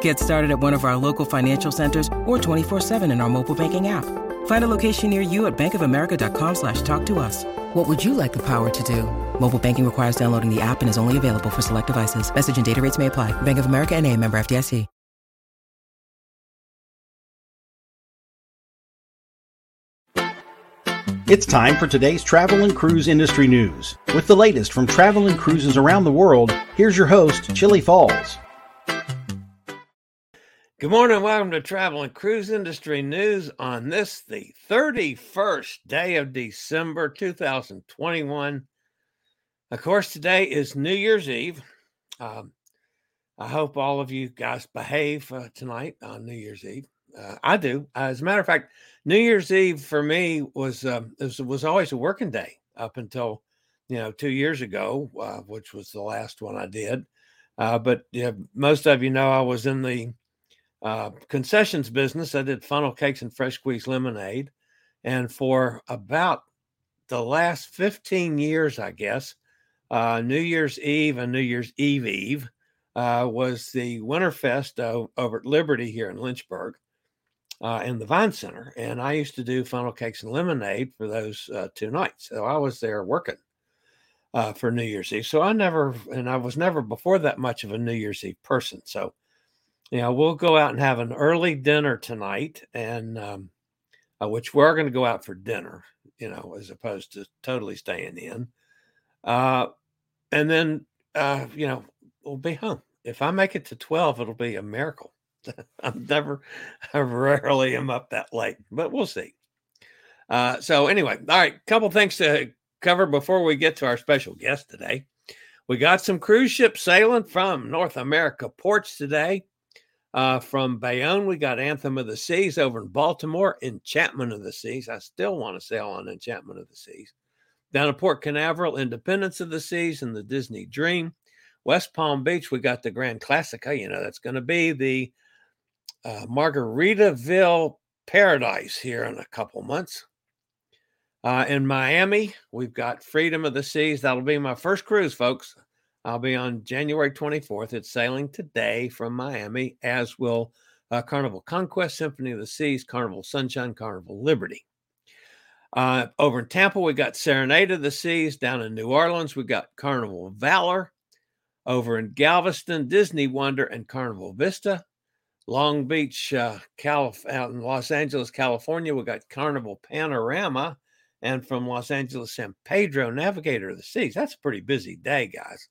Get started at one of our local financial centers or 24-7 in our mobile banking app. Find a location near you at bankofamerica.com slash talk to us. What would you like the power to do? Mobile banking requires downloading the app and is only available for select devices. Message and data rates may apply. Bank of America and a member FDIC. It's time for today's travel and cruise industry news. With the latest from travel and cruises around the world, here's your host, Chillie Falls. Good morning. Welcome to Travel and Cruise Industry News on this, the 31st day of December 2021. Of course, today is New Year's Eve. Um, I hope all of you guys behave uh, tonight on New Year's Eve. Uh, I do. As a matter of fact, New Year's Eve for me was um, was, was always a working day up until you know two years ago, uh, which was the last one I did. Uh, but most of you know I was in the uh, concessions business. I did funnel cakes and fresh squeezed lemonade, and for about the last fifteen years, I guess, uh, New Year's Eve and New Year's Eve Eve uh, was the Winterfest over at Liberty here in Lynchburg uh, in the Vine Center, and I used to do funnel cakes and lemonade for those uh, two nights. So I was there working uh, for New Year's Eve. So I never, and I was never before that much of a New Year's Eve person. So, know, we'll go out and have an early dinner tonight, and um, uh, which we're going to go out for dinner, you know, as opposed to totally staying in. Uh, and then, uh, you know, we'll be home. If I make it to 12, it'll be a miracle. I'm never, I rarely am up that late, but we'll see. Uh, so anyway, all right, couple things to cover before we get to our special guest today. We got some cruise ships sailing from North America ports today. Uh, from Bayonne, we got Anthem of the Seas over in Baltimore, Enchantment of the Seas. I still want to sail on Enchantment of the Seas. Down at Port Canaveral, Independence of the Seas and the Disney Dream. West Palm Beach, we got the Grand Classica. You know, that's going to be the uh, Margaritaville Paradise here in a couple months. Uh, in Miami, we've got Freedom of the Seas. That'll be my first cruise, folks. I'll be on January 24th. It's sailing today from Miami, as will uh, Carnival Conquest, Symphony of the Seas, Carnival Sunshine, Carnival Liberty. Uh, over in Tampa, we got Serenade of the Seas. Down in New Orleans, we got Carnival Valor. Over in Galveston, Disney Wonder and Carnival Vista. Long Beach, uh, Calif- out in Los Angeles, California, we got Carnival Panorama, and from Los Angeles, San Pedro, Navigator of the Seas. That's a pretty busy day, guys.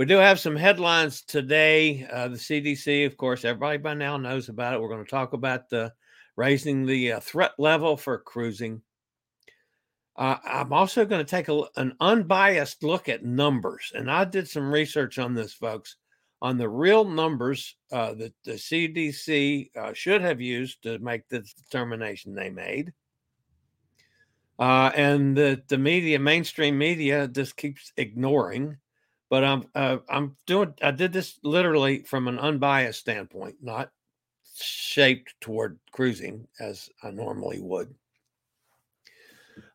We do have some headlines today. Uh, the CDC, of course, everybody by now knows about it. We're going to talk about the raising the uh, threat level for cruising. Uh, I'm also going to take a, an unbiased look at numbers, and I did some research on this, folks on the real numbers uh, that the CDC uh, should have used to make the determination they made. Uh, and that the media, mainstream media, just keeps ignoring. But I'm uh, I'm doing. I did this literally from an unbiased standpoint, not shaped toward cruising as I normally would.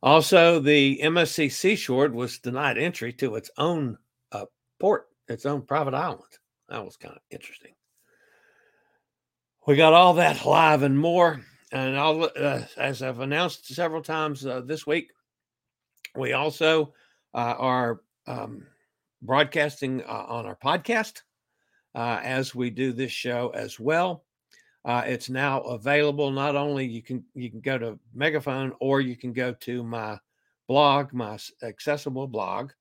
Also, the MSC Seashore was denied entry to its own uh, port, its own private island. That was kind of interesting. We got all that live and more. And I'll, uh, as I've announced several times uh, this week, we also uh, are um, broadcasting uh, on our podcast uh, as we do this show as well. Uh, it's now available. Not only you can you can go to Megaphone or you can go to my blog, my accessible blog,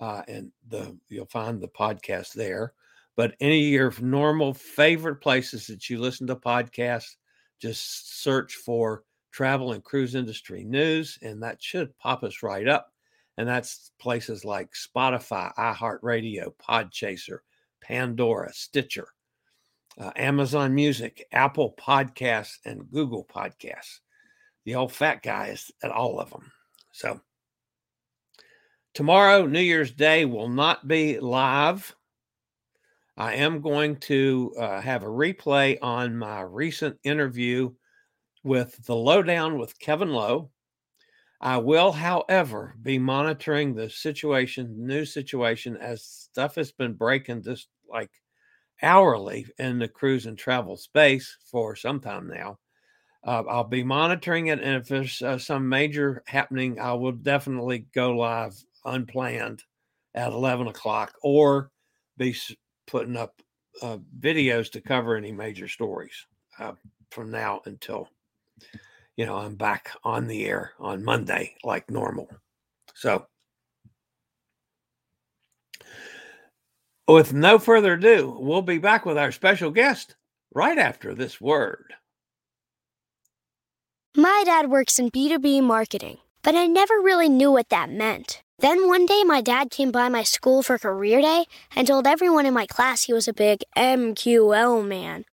uh, and the you'll find the podcast there. But any of your normal favorite places that you listen to podcasts, just search for travel and cruise industry news, and that should pop us right up. And that's places like Spotify, iHeartRadio, Podchaser, Pandora, Stitcher, uh, Amazon Music, Apple Podcasts, and Google Podcasts. The old fat guy is at all of them. So, tomorrow, New Year's Day, will not be live. I am going to uh, have a replay on my recent interview with the lowdown with Kevin Lowe. I will, however, be monitoring the situation, new situation, as stuff has been breaking just like hourly in the cruise and travel space for some time now. Uh, I'll be monitoring it, and if there's uh, some major happening, I will definitely go live unplanned at 11 o'clock or be putting up uh, videos to cover any major stories uh, from now until you know I'm back on the air on Monday like normal. So With no further ado, we'll be back with our special guest right after this word. My dad works in B2B marketing, but I never really knew what that meant. Then one day, my dad came by my school for career day and told everyone in my class he was a big MQL man.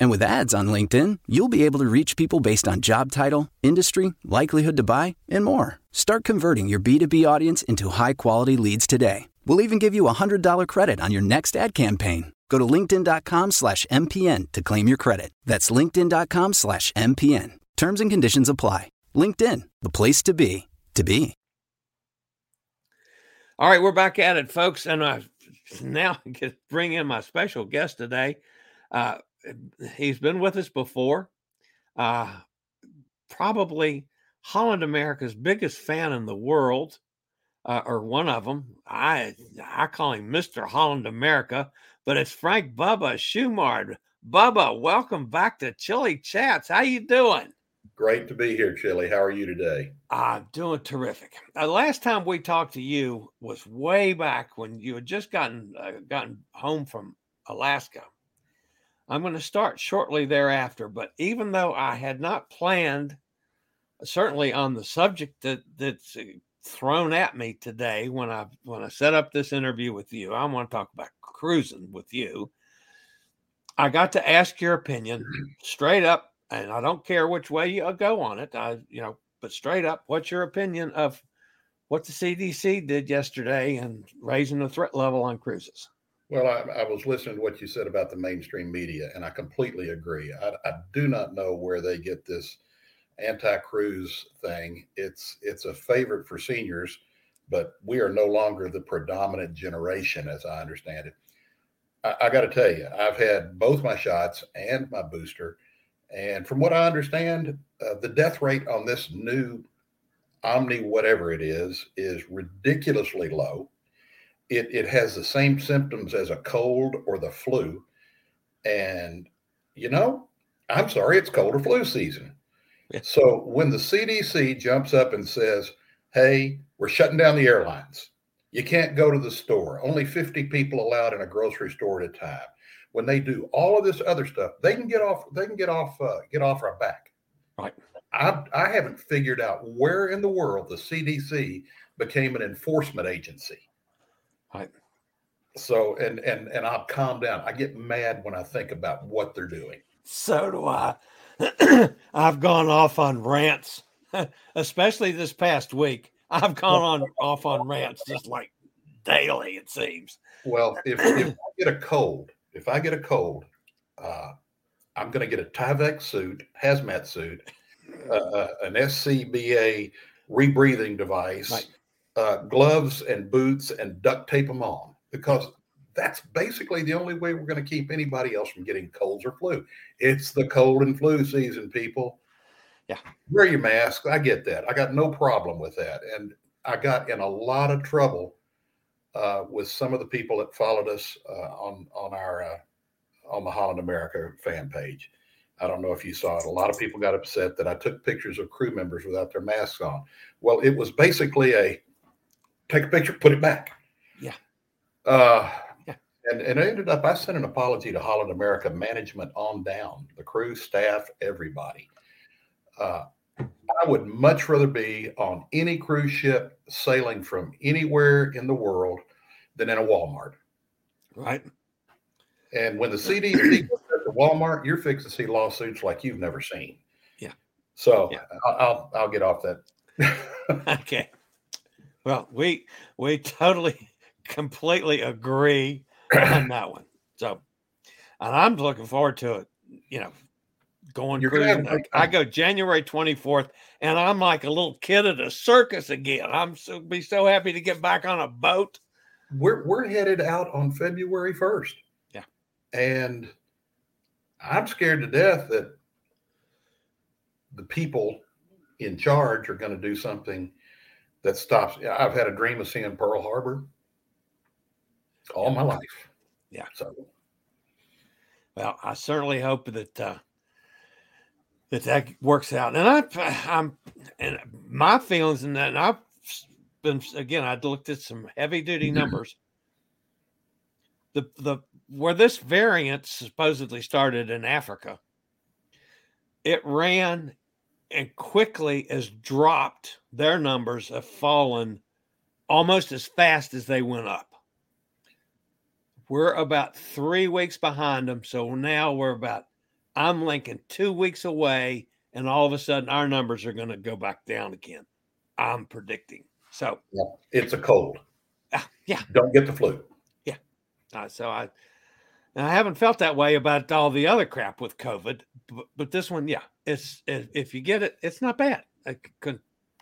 And with ads on LinkedIn, you'll be able to reach people based on job title, industry, likelihood to buy, and more. Start converting your B2B audience into high quality leads today. We'll even give you a $100 credit on your next ad campaign. Go to linkedin.com slash MPN to claim your credit. That's linkedin.com slash MPN. Terms and conditions apply. LinkedIn, the place to be, to be. All right, we're back at it, folks. And I now get bring in my special guest today. Uh, he's been with us before. Uh, probably Holland America's biggest fan in the world, uh, or one of them. I I call him Mr. Holland America but it's Frank Bubba Shumard. Bubba, welcome back to Chillie Chats. How you doing? Great to be here, Chillie. How are you today? I'm doing terrific. Uh, last time we talked to you was way back when you had just gotten uh, gotten home from Alaska. I'm going to start shortly thereafter, but even though I had not planned, certainly on the subject that that's uh, thrown at me today when I when I set up this interview with you, I want to talk about cruising with you. I got to ask your opinion straight up, and I don't care which way you go on it. I, you know, but straight up, what's your opinion of what the CDC did yesterday and raising the threat level on cruises? Well, I, I, was listening to what you said about the mainstream media, and I completely agree. I, I do not know where they get this anti-cruise thing. It's it's a favorite for seniors, but we are no longer the predominant generation, as I understand it. I, I got to tell you, I've had both my shots and my booster. And from what I understand, uh, the death rate on this new Omni, whatever it is, is ridiculously low. It, it has the same symptoms as a cold or the flu. And, you know, I'm sorry, it's cold or flu season. Yeah. So when the CDC jumps up and says, hey, we're shutting down the airlines, you can't go to the store. Only 50 people allowed in a grocery store at a time. When they do all of this other stuff, they can get off. They can get off. Uh, get off our back. Right. I, I haven't figured out where in the world the CDC became an enforcement agency. Right. So and and and I'll calm down. I get mad when I think about what they're doing. So do I. I've gone off on rants, especially this past week. I've gone on off on rants just like daily, it seems. Well, if, if I get a cold, if I get a cold, uh, I'm going to get a Tyvek suit, hazmat suit, uh, uh an SCBA rebreathing device, right. Uh, gloves and boots, and duct tape them on because that's basically the only way we're going to keep anybody else from getting colds or flu. It's the cold and flu season, people. Yeah. Wear your mask. I get that. I got no problem with that. And I got in a lot of trouble uh, with some of the people that followed us uh, on on our uh, on the Holland America fan page. I don't know if you saw it. A lot of people got upset that I took pictures of crew members without their masks on. Well, it was basically a take a picture, put it back. Yeah. Uh, yeah. And, and it ended up, I sent an apology to Holland America management on down, the crew, staff, everybody. Uh, I would much rather be on any cruise ship sailing from anywhere in the world than in a Walmart. Right. And when the CDC goes to Walmart, you're fixing to see lawsuits like you've never seen. Yeah. So yeah. I'll, I'll, I'll get off that. okay. Well, we we totally completely agree on that one. So, and I'm looking forward to it. You know, going You're cruising. I, I go January 24th, and I'm like a little kid at a circus again. I'm so be so happy to get back on a boat. We're we're headed out on February 1st. Yeah, And I'm scared to death that the people in charge are going to do something that stops. I've had a dream of seeing Pearl Harbor all my life. Yeah. So, well, I certainly hope that uh, that that works out. And I, I'm, and my feelings in that, and I've been again. I looked at some heavy duty numbers. The the where this variant supposedly started in Africa, it ran and quickly as dropped. Their numbers have fallen almost as fast as they went up. We're about three weeks behind them. So now we're about, I'm linking two weeks away, and all of a sudden our numbers are going to go back down again. I'm predicting. So yeah, it's a cold. Uh, yeah. Don't get the flu. Yeah. Uh, so I, I haven't felt that way about all the other crap with COVID, but, but this one, yeah, it's if you get it, it's not bad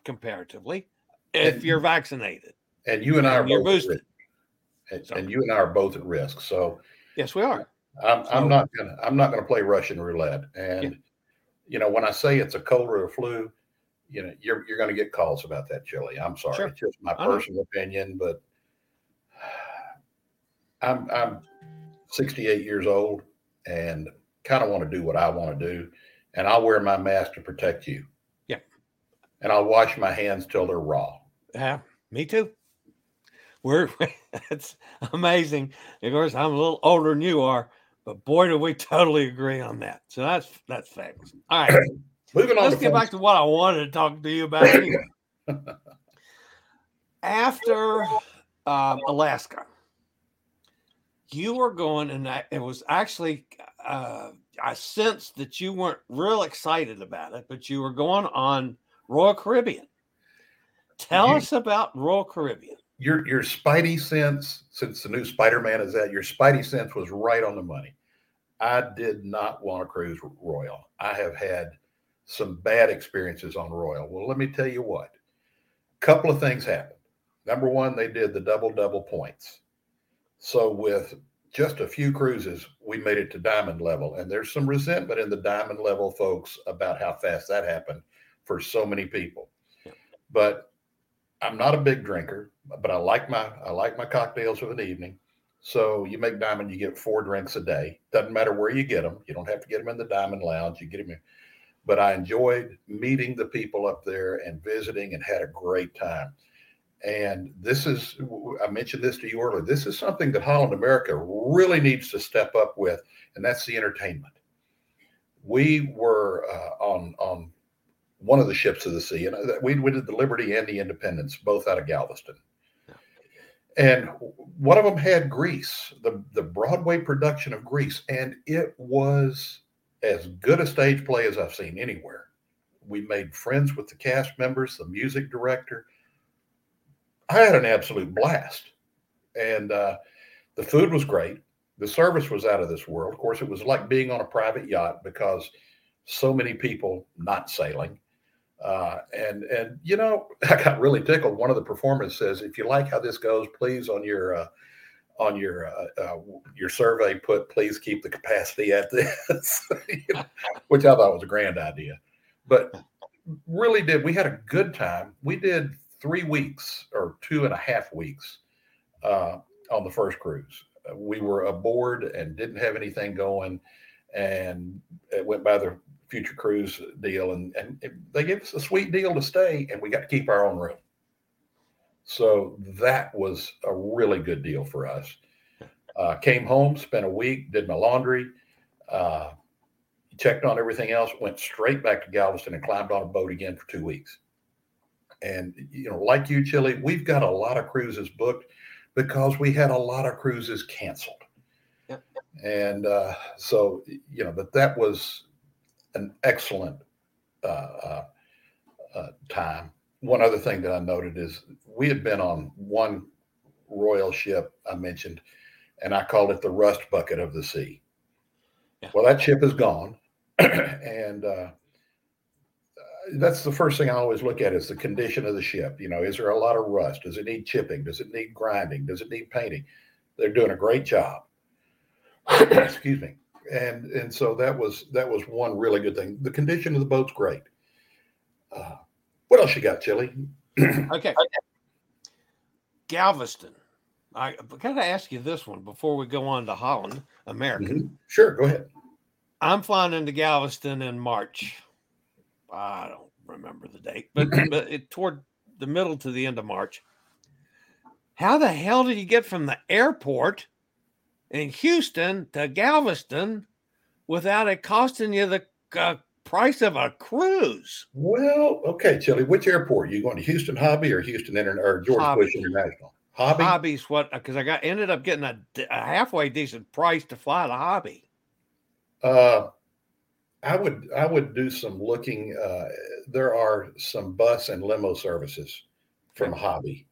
comparatively if you're vaccinated. And you and I are you're boosted. And, and, you and I are both at risk. So yes, we are. I'm, so, I'm not gonna I'm not gonna play Russian roulette. And yeah. you know, when I say it's a cold or a flu, you know, you're you're gonna get calls about that, Chillie. I'm sorry. Sure. It's just my personal opinion, but I'm I'm 68 years old and kind of want to do what I want to do. And I'll wear my mask to protect you. Yeah. And I'll wash my hands till they're raw. Yeah, me too. We're it's amazing. Of course, I'm a little older than you are, but boy, do we totally agree on that. So that's that's fabulous. All right. Moving on. Let's get back to what I wanted to talk to you about anyway. After um, Alaska, you were going, and I, it was actually uh, I sensed that you weren't real excited about it, but you were going on Royal Caribbean. Tell you, us about Royal Caribbean. Your your Spidey sense, since the new Spider Man is out, your Spidey sense was right on the money. I did not want to cruise Royal. I have had some bad experiences on Royal. Well, let me tell you what. A couple of things happened. Number one, they did the double double points. So with just a few cruises, we made it to diamond level. And there's some resentment in the diamond level folks about how fast that happened for so many people. But I'm not a big drinker, but I like my I like my cocktails of an evening. So you make diamond, you get four drinks a day. Doesn't matter where you get them. You don't have to get them in the diamond lounge. You get them in. But I enjoyed meeting the people up there and visiting and had a great time. And this is, I mentioned this to you earlier. This is something that Holland America really needs to step up with, and that's the entertainment. We were uh, on on one of the ships of the sea, and uh, we, we did the Liberty and the Independence, both out of Galveston. And one of them had Grease, the, the Broadway production of Grease, and it was as good a stage play as I've seen anywhere. We made friends with the cast members, the music director. I had an absolute blast. And uh, the food was great. The service was out of this world. Of course, it was like being on a private yacht because so many people not sailing. Uh, and and you know, I got really tickled. One of the performers says, "If you like how this goes, please on your uh, on your uh, uh, your survey put please keep the capacity at this, you know, which I thought was a grand idea. But really did we had a good time. We did three weeks or two and a half weeks uh, on the first cruise. We were aboard and didn't have anything going, and it went by the future cruise deal, and and they gave us a sweet deal to stay, and we got to keep our own room. So that was a really good deal for us. Uh, came home, spent a week, did my laundry, uh, checked on everything else, went straight back to Galveston and climbed on a boat again for two weeks. And, you know, like you, Chillie, we've got a lot of cruises booked because we had a lot of cruises canceled. Yep. And uh, so, you know, but that was an excellent uh, uh, uh time one other thing that I noted is we had been on one royal ship I mentioned, and I called it the rust bucket of the sea. Yeah. Well, that ship is gone, and uh, that's the first thing I always look at is the condition of the ship. You know, is there a lot of rust? Does it need chipping? Does it need grinding? Does it need painting? They're doing a great job. Excuse me. And and so that was that was one really good thing. The condition of the boat's great. Uh, what else you got, Chillie? okay. Galveston. I gotta ask you this one before we go on to Holland, American. Mm-hmm. Sure, go ahead. I'm flying into Galveston in March. I don't remember the date, but, but it, toward the middle to the end of March. How the hell did you get from the airport in Houston to Galveston without it costing you the uh, price of a cruise. Well, okay, Chillie, which airport? Are You going to Houston Hobby or Houston Inter- or George Hobby. Bush International? Hobby. Hobby's what because I got ended up getting a, a, halfway decent price to fly to Hobby. Uh, I would I would do some looking. Uh, there are some bus and limo services from. Hobby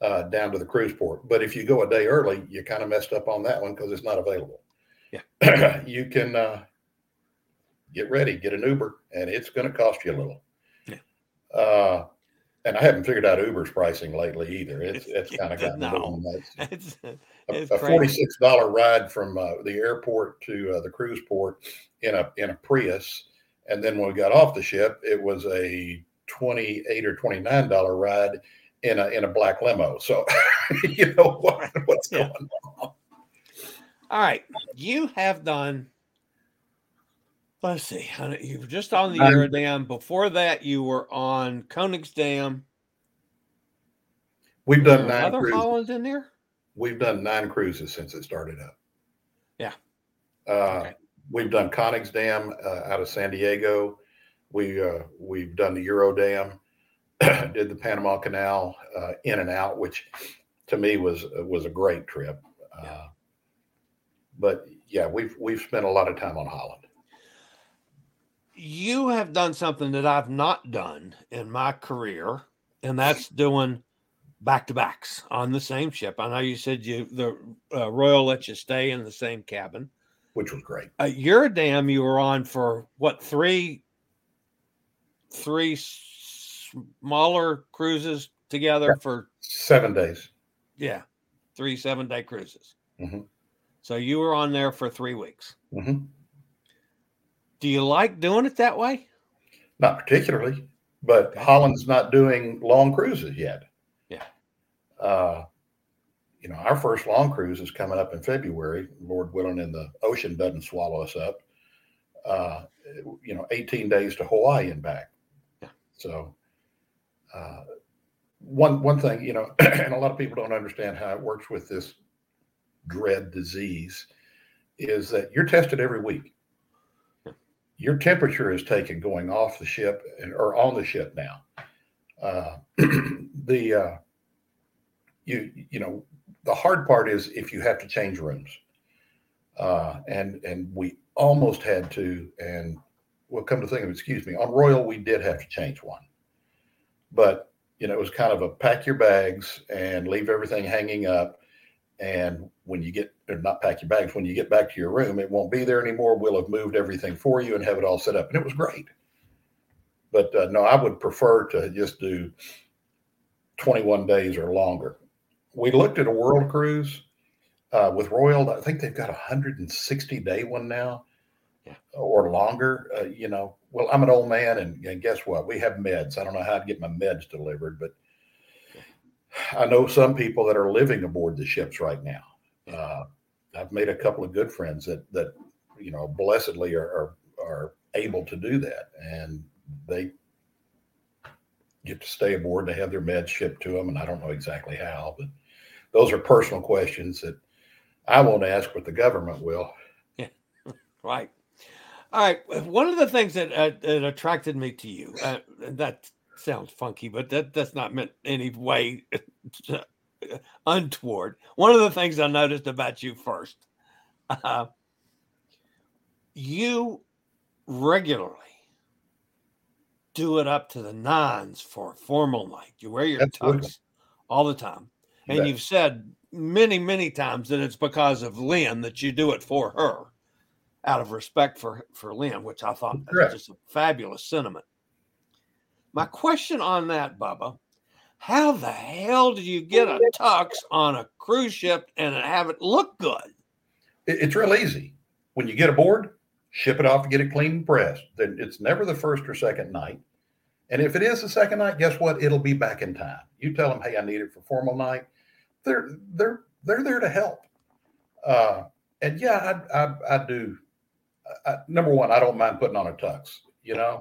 uh, down to the cruise port, but if you go a day early, you kind of messed up on that one because it's not available. Yeah, you can. Uh, get ready, get an Uber, and it's going to cost you a little. Yeah. Uh, and I haven't figured out Uber's pricing lately either. It's it's kind of gotten no. it's, it's a, a forty six dollar ride from uh, the airport to uh, the cruise port in a in a Prius, and then when we got off the ship, it was a twenty eight or twenty nine dollar ride in a in a black limo. So you know what, what's yeah. going on. All right, you have done Let's see. You were just on the um, Dam. Before that, you were on Koningsdam. We've done nine other cruises. Holland in there. We've done nine cruises since it started up. Yeah. Uh, okay. We've done Koningsdam uh, out of San Diego. We uh, we've done the Eurodam. did the Panama Canal uh, in and out, which to me was was a great trip. Yeah. Uh, but yeah, we've we've spent a lot of time on Holland you have done something that I've not done in my career, and that's doing back to backs on the same ship. I know you said you the uh, Royal let you stay in the same cabin, which was great. Uh, Eurodam you were on for what three, three smaller cruises together yeah. for seven days. Yeah, three seven day cruises. Mm-hmm. So you were on there for three weeks. Mm-hmm. Do you like doing it that way? Not particularly, but. Holland's not doing long cruises yet. Yeah. Uh, you know, our first long cruise is coming up in February, Lord willing, and the ocean doesn't swallow us up. Uh, you know, 18 days to Hawaii and back. Yeah. So, uh, one one thing, you know, and a lot of people don't understand how it works with this dread disease, is that you're tested every week your temperature is taken going off the ship and, or on the ship now. Uh, the uh, you you know the hard part is if you have to change rooms, uh, and and we almost had to, and well, come to think of it, excuse me, on Royal, we did have to change one. But, you know, it was kind of a pack your bags and leave everything hanging up. And when you get, or not pack your bags, when you get back to your room, it won't be there anymore. We'll have moved everything for you and have it all set up. And it was great. But uh, no, I would prefer to just do 21 days or longer. We looked at a world cruise uh, with Royal. I think they've got a 160 day one now yeah. or longer. Uh, you know, well, I'm an old man, and, and, guess what? We have meds. I don't know how to get my meds delivered, but I know some people that are living aboard the ships right now. Uh, I've made a couple of good friends that that you know blessedly are, are, are able to do that, and they get to stay aboard. They have their meds shipped to them, and I don't know exactly how, but those are personal questions that I won't ask, but the government will. Yeah, right. All right. One of the things that, uh, that attracted me to you, uh, that sounds funky, but that that's not meant any way untoward. One of the things I noticed about you first, uh, you regularly do it up to the nines for formal night. You wear your Absolutely. tux all the time. And you've said many, many times that it's because of Lynn that you do it for her out of respect for, for Lynn, which I thought was just a fabulous sentiment. My question on that, Bubba, how the hell do you get a tux on a cruise ship and have it look good? It's real easy. When you get aboard, ship it off to get it clean and pressed. Then it's never the first or second night. And if it is the second night, guess what? It'll be back in time. You tell them, hey, I need it for formal night. They're they're they're there to help. Uh, and yeah, I I, I do. I, number one, I don't mind putting on a tux. You know,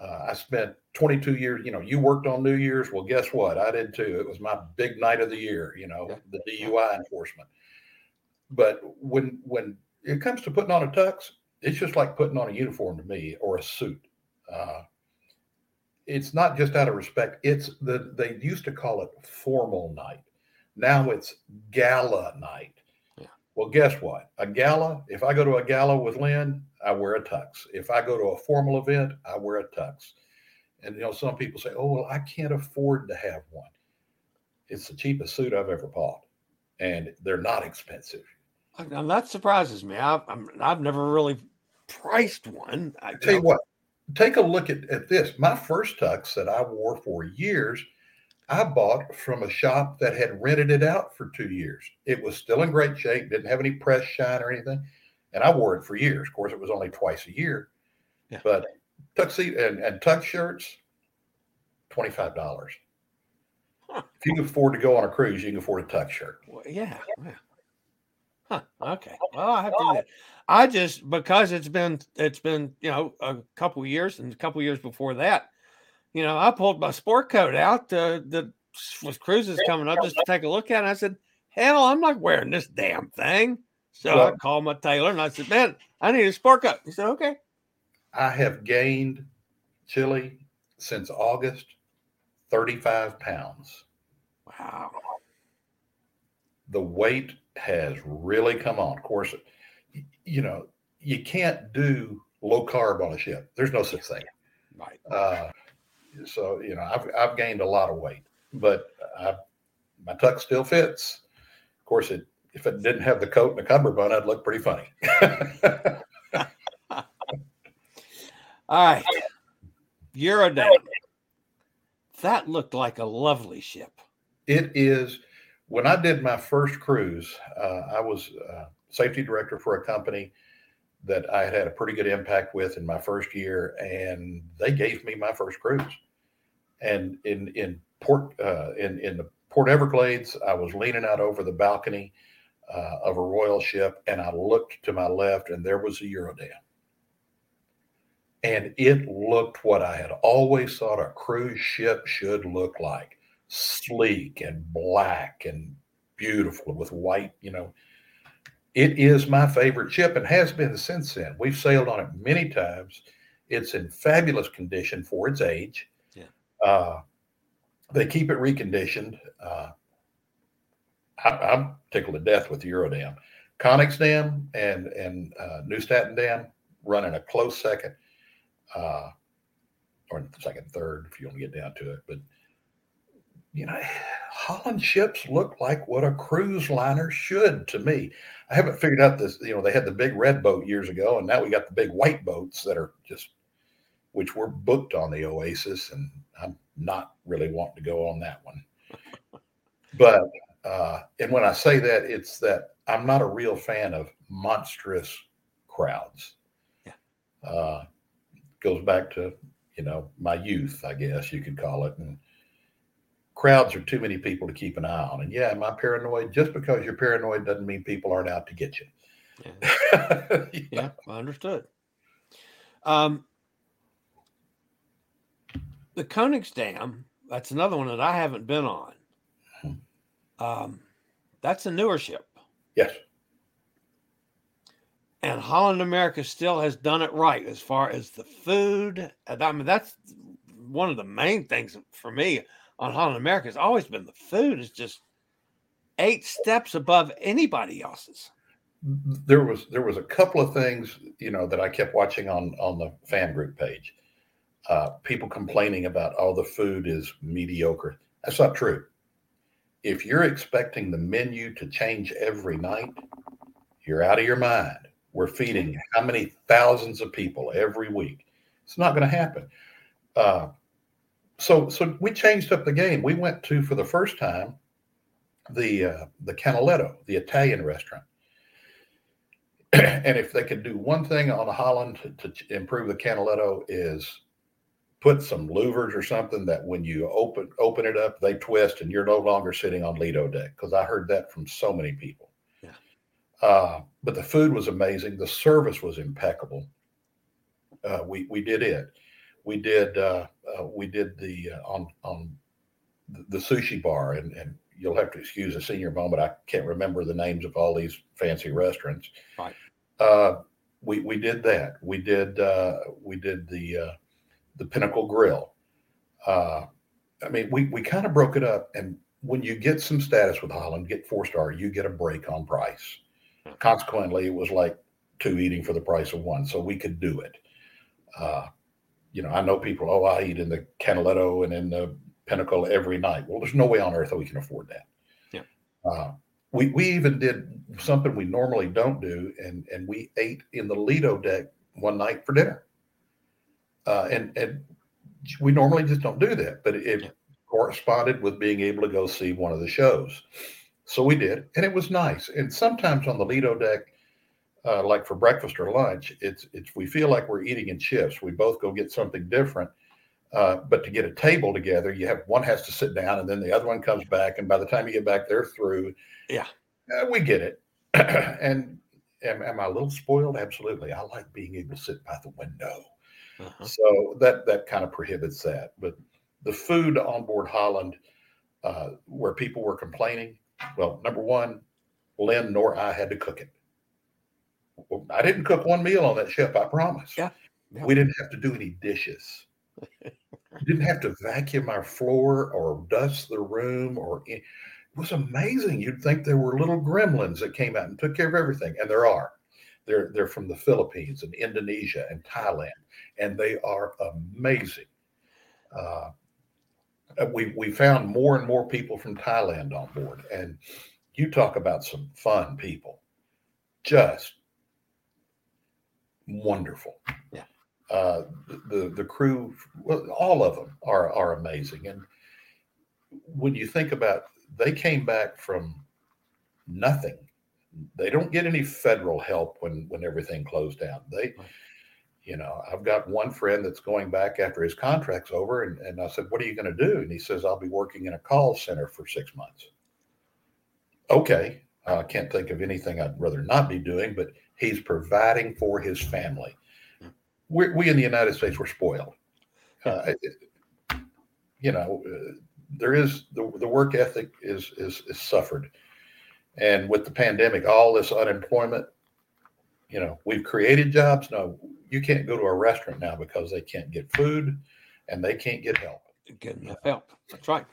uh, I spent 22 years. You know, you worked on New Year's. Well, guess what? I did too. It was my big night of the year. You know, the DUI enforcement. But when when it comes to putting on a tux, it's just like putting on a uniform to me or a suit. Uh, it's not just out of respect. It's the they used to call it formal night. Now it's gala night. Well, guess what? A gala, if I go to a gala with Lynn, I wear a tux. If I go to a formal event, I wear a tux. And you know, some people say, "Oh, well, I can't afford to have one." It's the cheapest suit I've ever bought, and they're not expensive. Uh, and that surprises me. I've, i have never really priced one. I tell you what, take a look at, at this. My first tux that I wore for years, I bought from a shop that had rented it out for two years. It was still in great shape, didn't have any press shine or anything. And I wore it for years. Of course, it was only twice a year. Yeah. But tuxedo and, and tux shirts, $25. Huh. If you can afford to go on a cruise, you can afford a tux shirt. Well, yeah. yeah. Huh. Okay. Well, I have to do that. I just because it's been it's been you know a couple years and a couple years before that, you know, I pulled my sport coat out uh, that with cruises coming up just to take a look at it. I said, "Hell, I'm not wearing this damn thing." So well, I called my tailor and I said, "Man, I need a sport coat." He said, "Okay." I have gained Chillie since August, thirty-five pounds. Wow. The weight has really come on. Of course, you know, you can't do low carb on a ship. There's no such thing. Right. Uh, so you know, I've I've gained a lot of weight, but I, my tuck still fits. Of course, it if it didn't have the coat and the cummerbund, I'd look pretty funny. All right, Eurodam. That looked like a lovely ship. It is. When I did my first cruise, uh, I was uh, safety director for a company that I had had a pretty good impact with in my first year, and they gave me my first cruise. And in in Port uh, in in the Port Everglades, I was leaning out over the balcony uh, of a royal ship, and I looked to my left, and there was a Eurodam. And it looked what I had always thought a cruise ship should look like sleek and black and beautiful with white, you know. It is my favorite ship and has been since then. We've sailed on it many times. It's in fabulous condition for its age. Uh, they keep it reconditioned. Uh, I, am tickled to death with Eurodam. Koningsdam and and uh, Nieuw Statendam running a close second, uh, or second, third, if you want to get down to it. But you know, Holland ships look like what a cruise liner should to me. I haven't figured out this. You know, they had the big red boat years ago, and now we got the big white boats that are just, which were booked on the Oasis, and I'm not really wanting to go on that one. But uh, and when I say that, it's that I'm not a real fan of monstrous crowds. Yeah. Uh, goes back to you know my youth, I guess you could call it, and crowds are too many people to keep an eye on. And yeah, am I paranoid? Just because you're paranoid doesn't mean people aren't out to get you. Yeah, yeah I understood. Um, the Koningsdam, that's another one that I haven't been on. Hmm. Um, that's a newer ship. Yes. And Holland America still has done it right as far as the food. I mean, that's one of the main things for me on Holland America has always been the food is just eight steps above anybody else's. There was there was a couple of things you know that I kept watching on on the fan group page. Uh, people complaining about oh the food is mediocre. That's not true. If you're expecting the menu to change every night, you're out of your mind. We're feeding how many thousands of people every week? It's not going to happen. Uh, so so we changed up the game. We went to for the first time the uh, the Canaletto, the Italian restaurant. and if they could do one thing on Holland to, to, improve the Canaletto is put some louvers or something that when you open open it up, they twist and you're no longer sitting on Lido deck. Because I heard that from so many people. Yeah. Uh, but the food was amazing. The service was impeccable. Uh, we we did it we did uh, uh, we did the uh, on on the sushi bar, and and you'll have to excuse a senior moment. I can't remember the names of all these fancy restaurants. Right. Uh, we we did that. We did uh, we did the uh, the Pinnacle Grill. Uh, I mean, we we kind of broke it up, and when you get some status with Holland, get four star, you get a break on price. Consequently, it was like two eating for the price of one, so we could do it. Uh, you know, I know people, oh, I eat in the Canaletto and in the Pinnacle every night. Well, there's no way on earth that we can afford that. Yeah. Uh, we, we even did something we normally don't do, and, and we ate in the Lido deck one night for dinner. Uh, and, and we normally just don't do that, but it, corresponded with being able to go see one of the shows. So we did, and it was nice. And sometimes on the Lido deck, uh, like for breakfast or lunch, it's it's we feel like we're eating in shifts. We both go get something different. Uh, but to get a table together, you have one has to sit down, and then the other one comes back, and by the time you get back, they're through. Yeah, uh, we get it. and am, am, I a little spoiled? Absolutely. I like being able to sit by the window. Uh-huh. So that that kind of prohibits that. But the food on board Holland, uh, where people were complaining, well, number one, Lynn nor I had to cook it. I didn't cook one meal on that ship. I promise. Yeah. yeah. We didn't have to do any dishes. we didn't have to vacuum our floor or dust the room or it was amazing. You'd think there were little gremlins that came out and took care of everything, and there are. They're they're from the Philippines and Indonesia and Thailand, and they are amazing. Uh, we we found more and more people from Thailand on board, and you talk about some fun people, just wonderful. Yeah. Uh, the the crew, well, all of them are are amazing. And when you think about, they came back from nothing. They don't get any federal help when when everything closed down. They, you know, I've got one friend that's going back after his contract's over, and, and I said, "What are you going to do?" And he says, "I'll be working in a call center for six months." Okay, I can't think of anything I'd rather not be doing, but He's providing for his family. We're, we in the United States were spoiled. Uh, you know, uh, there is the, the work ethic is, is is suffered, and with the pandemic, all this unemployment. You know, we've created jobs. No, you can't go to a restaurant now because they can't get food, and they can't get help. Get enough help. That's right.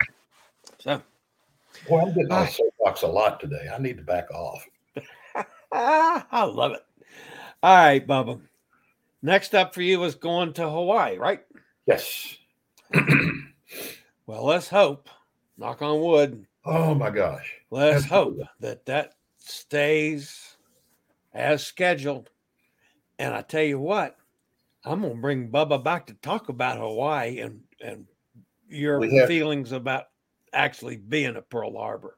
So, well, I'm getting on soapbox a lot today. I need to back off. I love it. All right, Bubba. Next up for you is going to Hawaii, right? Yes. well, let's hope. Knock on wood. Oh my gosh. Let's Absolutely. hope that that stays as scheduled. And I tell you what, I'm going to bring Bubba back to talk about Hawaii and and your have, feelings about actually being at Pearl Harbor.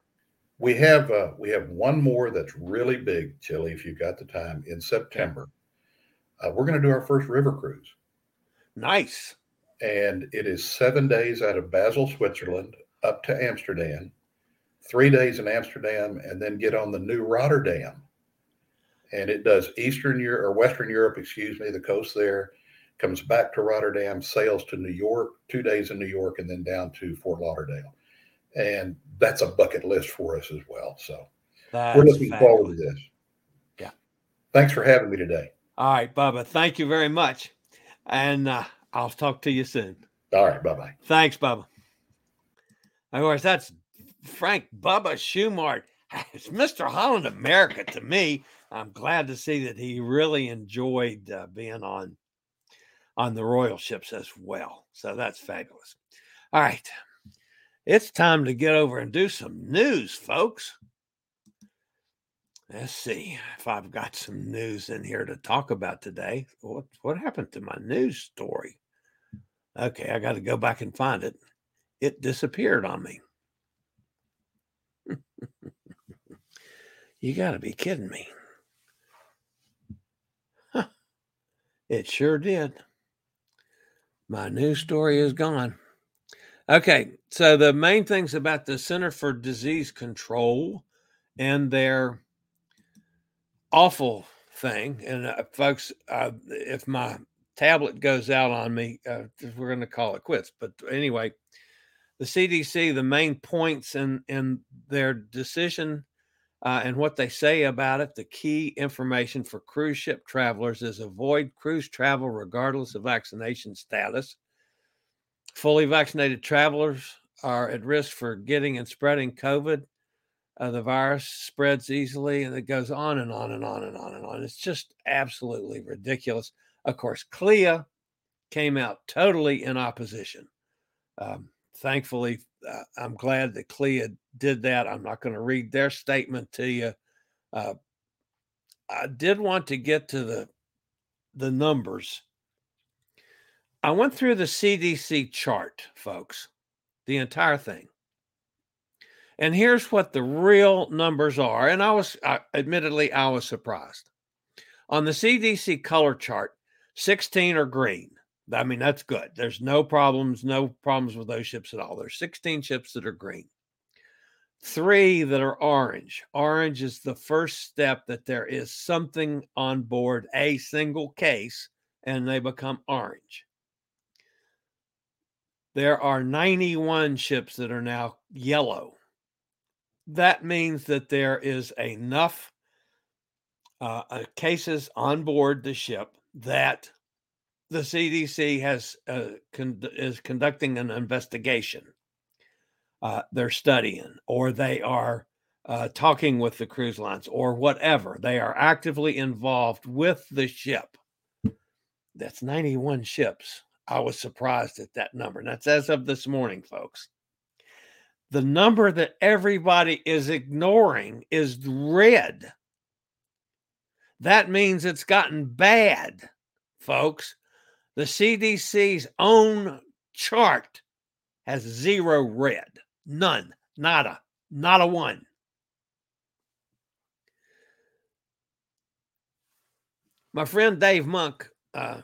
We have uh, we have one more that's really big, Chili. If you've got the time in September, uh, we're going to do our first river cruise. Nice. And it is seven days out of Basel, Switzerland, up to Amsterdam, three days in Amsterdam, and then get on the new Rotterdam. And it does Eastern Europe or Western Europe, excuse me, the coast there, comes back to Rotterdam, sails to New York, two days in New York, and then down to Fort Lauderdale. And that's a bucket list for us as well. So that's we're looking fabulous. forward to this. Yeah. Thanks for having me today. All right, Bubba. Thank you very much. And uh, I'll talk to you soon. All right. Bye bye. Thanks, Bubba. Of course, that's Frank Bubba Shumard. It's Mr. Holland America to me. I'm glad to see that he really enjoyed uh, being on on the royal ships as well. So that's fabulous. All right. It's time to get over and do some news, folks. Let's see if I've got some news in here to talk about today. What what happened to my news story? Okay, I got to go back and find it. It disappeared on me. You got to be kidding me. Huh. It sure did. My news story is gone. Okay, so the main things about the Center for Disease Control and their awful thing. And uh, folks, uh, if my tablet goes out on me, uh, we're going to call it quits. But anyway, the CDC, the main points in in their decision uh, and what they say about it, the key information for cruise ship travelers is avoid cruise travel regardless of vaccination status. Fully vaccinated travelers are at risk for getting and spreading COVID uh, the virus spreads easily and it goes on and on and on and on and on. It's just absolutely ridiculous. Of course, CLIA came out totally in opposition. Um, thankfully, uh, I'm glad that CLIA did that. I'm not going to read their statement to you. Uh, I did want to get to the the numbers. I went through the CDC chart, folks, the entire thing. And here's what the real numbers are. And I was, uh, admittedly, I was surprised. On the CDC color chart, 16 are green. I mean, that's good. There's no problems, no problems with those ships at all. There's 16 ships that are green, three that are orange. Orange is the first step that there is something on board, a single case, and they become orange. There are 91 ships that are now yellow that means that there is enough uh, uh, cases on board the ship that the CDC has uh, con- is conducting an investigation. Uh, they're studying, or they are uh, talking with the cruise lines, or whatever. They are actively involved with the ship. That's 91 ships. I was surprised at that number. And that's as of this morning, folks the number that everybody is ignoring is red. That means it's gotten bad, folks. The CDC's own chart has zero red, none, nada, not a one. My friend Dave Monk uh,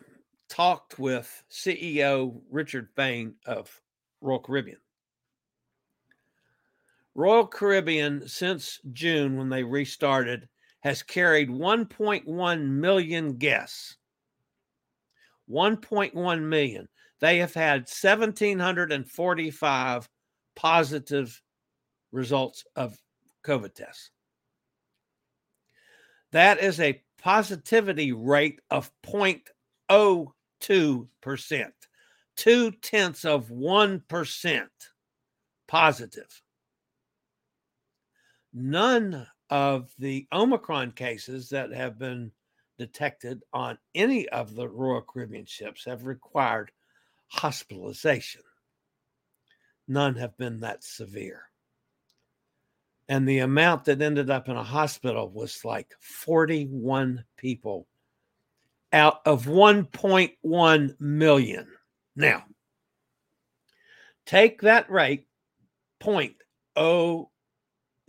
talked with CEO Richard Fain of Royal Caribbean. Royal Caribbean, since June when they restarted, has carried 1.1 million guests. 1.1 million. They have had 1,745 positive results of COVID tests. That is a positivity rate of 0.02%, two tenths of 1% positive none of the Omicron cases that have been detected on any of the Royal Caribbean ships have required hospitalization. None have been that severe. And the amount that ended up in a hospital was like 41 people out of 1.1 million. Now, take that rate, point oh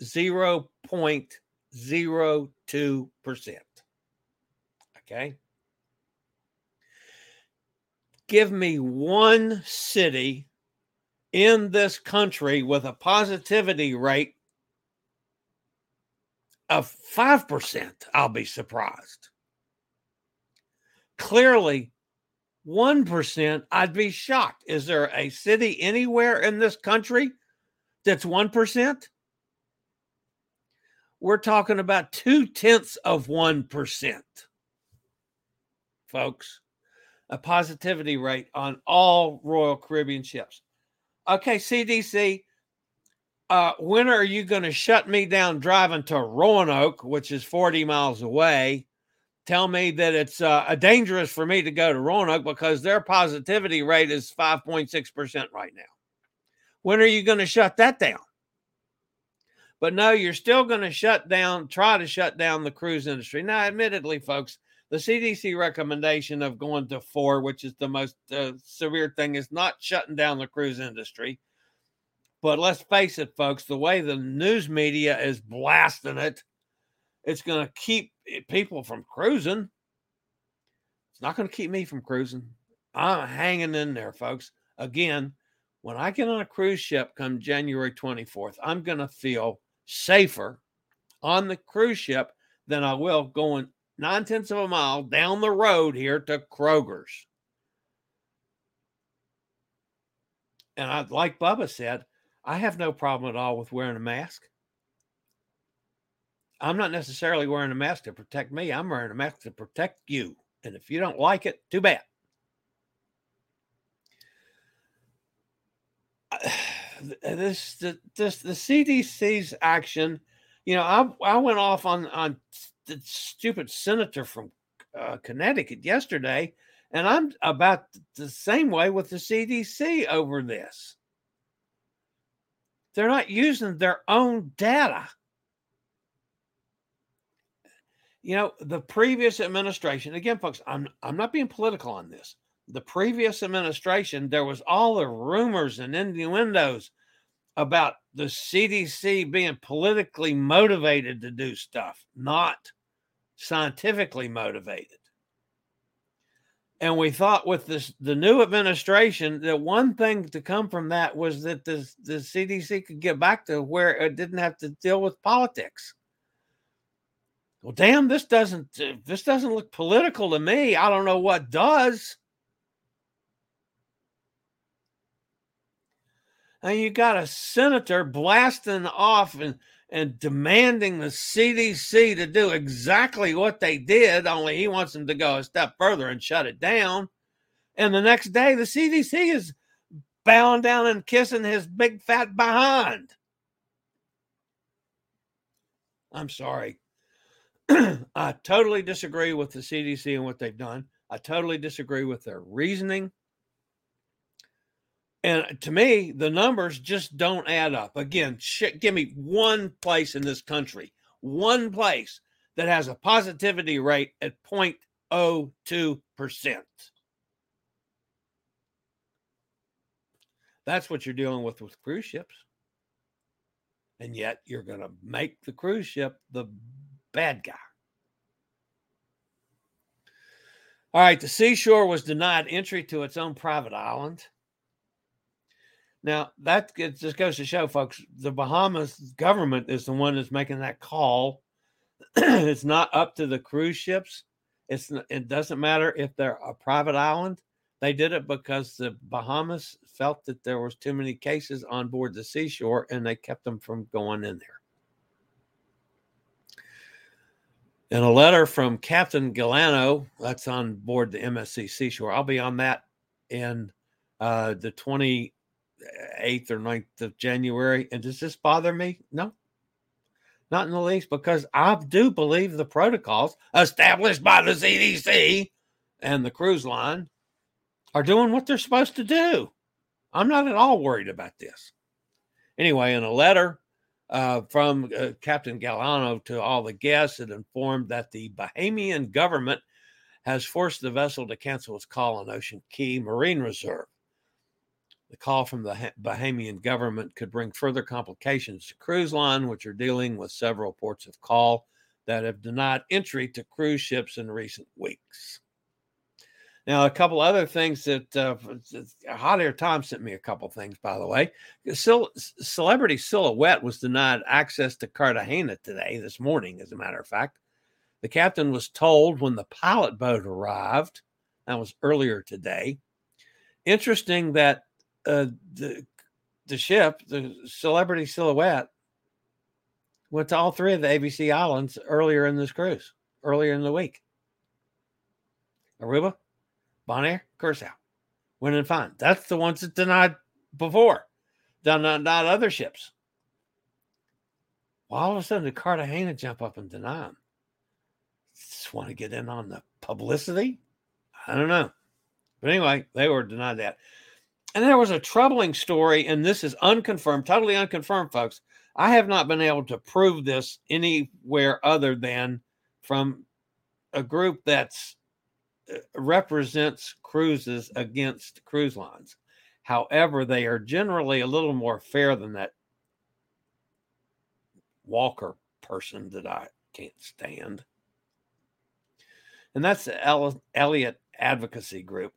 zero point zero two percent. Okay. Give me one city in this country with a positivity rate of 5%. I'll be surprised. Clearly, 1%, I'd be shocked. Is there a city anywhere in this country that's 1%? We're talking about two tenths of 1%, folks. A positivity rate on all Royal Caribbean ships. Okay, CDC, uh, when are you going to shut me down driving to Roanoke, which is 40 miles away? tell me that it's uh, dangerous for me to go to Roanoke because their positivity rate is 5.6% right now. When are you going to shut that down? But no, you're still going to shut down, try to shut down the cruise industry. Now, admittedly, folks, the CDC recommendation of going to four, which is the most uh, severe thing, is not shutting down the cruise industry. But let's face it, folks, the way the news media is blasting it, it's going to keep people from cruising. It's not going to keep me from cruising. I'm hanging in there, folks. Again, when I get on a cruise ship come January 24th, I'm going to feel safer on the cruise ship than I will going nine tenths of a mile down the road here to Kroger's. And I, like Bubba said, I have no problem at all with wearing a mask. I'm not necessarily wearing a mask to protect me. I'm wearing a mask to protect you. And if you don't like it, too bad. This the this the CDC's action, you know, I I went off on on the stupid senator from uh, Connecticut yesterday, and I'm about the same way with the CDC over this. They're not using their own data you know, the previous administration, again, folks, I'm I'm not being political on this. The previous administration, there was all the rumors and innuendos about the CDC being politically motivated to do stuff, not scientifically motivated. And we thought with this the new administration that one thing to come from that was that the, the CDC could get back to where it didn't have to deal with politics. Well damn this doesn't this doesn't look political to me. I don't know what does and you got a senator blasting off and and demanding the CDC to do exactly what they did, only he wants them to go a step further and shut it down. And the next day, the CDC is bowing down and kissing his big fat behind. I'm sorry. I totally disagree with the CDC and what they've done. I totally disagree with their reasoning. And to me, the numbers just don't add up. Again, shit, give me one place in this country, one place that has a positivity rate at 0.02%. That's what you're dealing with with cruise ships. And yet you're going to make the cruise ship the Bad guy. All right, the seashore was denied entry to its own private island. Now, that just goes to show, folks, the Bahamas government is the one that's making that call. it's not up to the cruise ships. It's it doesn't matter if they're a private island. They did it because the Bahamas felt that there was too many cases on board the seashore and they kept them from going in there. In a letter from Captain Galano, that's on board the MSC Seashore. I'll be on that in uh, the 28th or 9th of January. And does this bother me? No. Not in the least, because I do believe the protocols established by the CDC and the cruise line are doing what they're supposed to do. I'm not at all worried about this. Anyway, in a letter uh, from uh, Captain Galano to all the guests, it informed that the Bahamian government has forced the vessel to cancel its call on Ocean Cay Marine Reserve. The call from the Bahamian government could bring further complications to cruise line, which are dealing with several ports of call that have denied entry to cruise ships in recent weeks. Now, a couple other things that uh, Hot Air Tom sent me a couple things, by the way. Celebrity Silhouette was denied access to Cartagena today, this morning, as a matter of fact. The captain was told when the pilot boat arrived, that was earlier today. Interesting that uh, the, the ship, the Celebrity Silhouette, went to all three of the ABC islands earlier in this cruise, earlier in the week. Aruba, Bonaire, Curacao. Went in fine. That's the ones that denied before, not, not other ships. Well, all of a sudden, the Cartagena jump up and deny them. Just want to get in on the publicity? I don't know. But anyway, they were denied that. And there was a troubling story, and this is unconfirmed, totally unconfirmed, folks. I have not been able to prove this anywhere other than from a group that uh, represents cruises against cruise lines. However, they are generally a little more fair than that Walker person that I can't stand. And that's the Elliott Advocacy Group.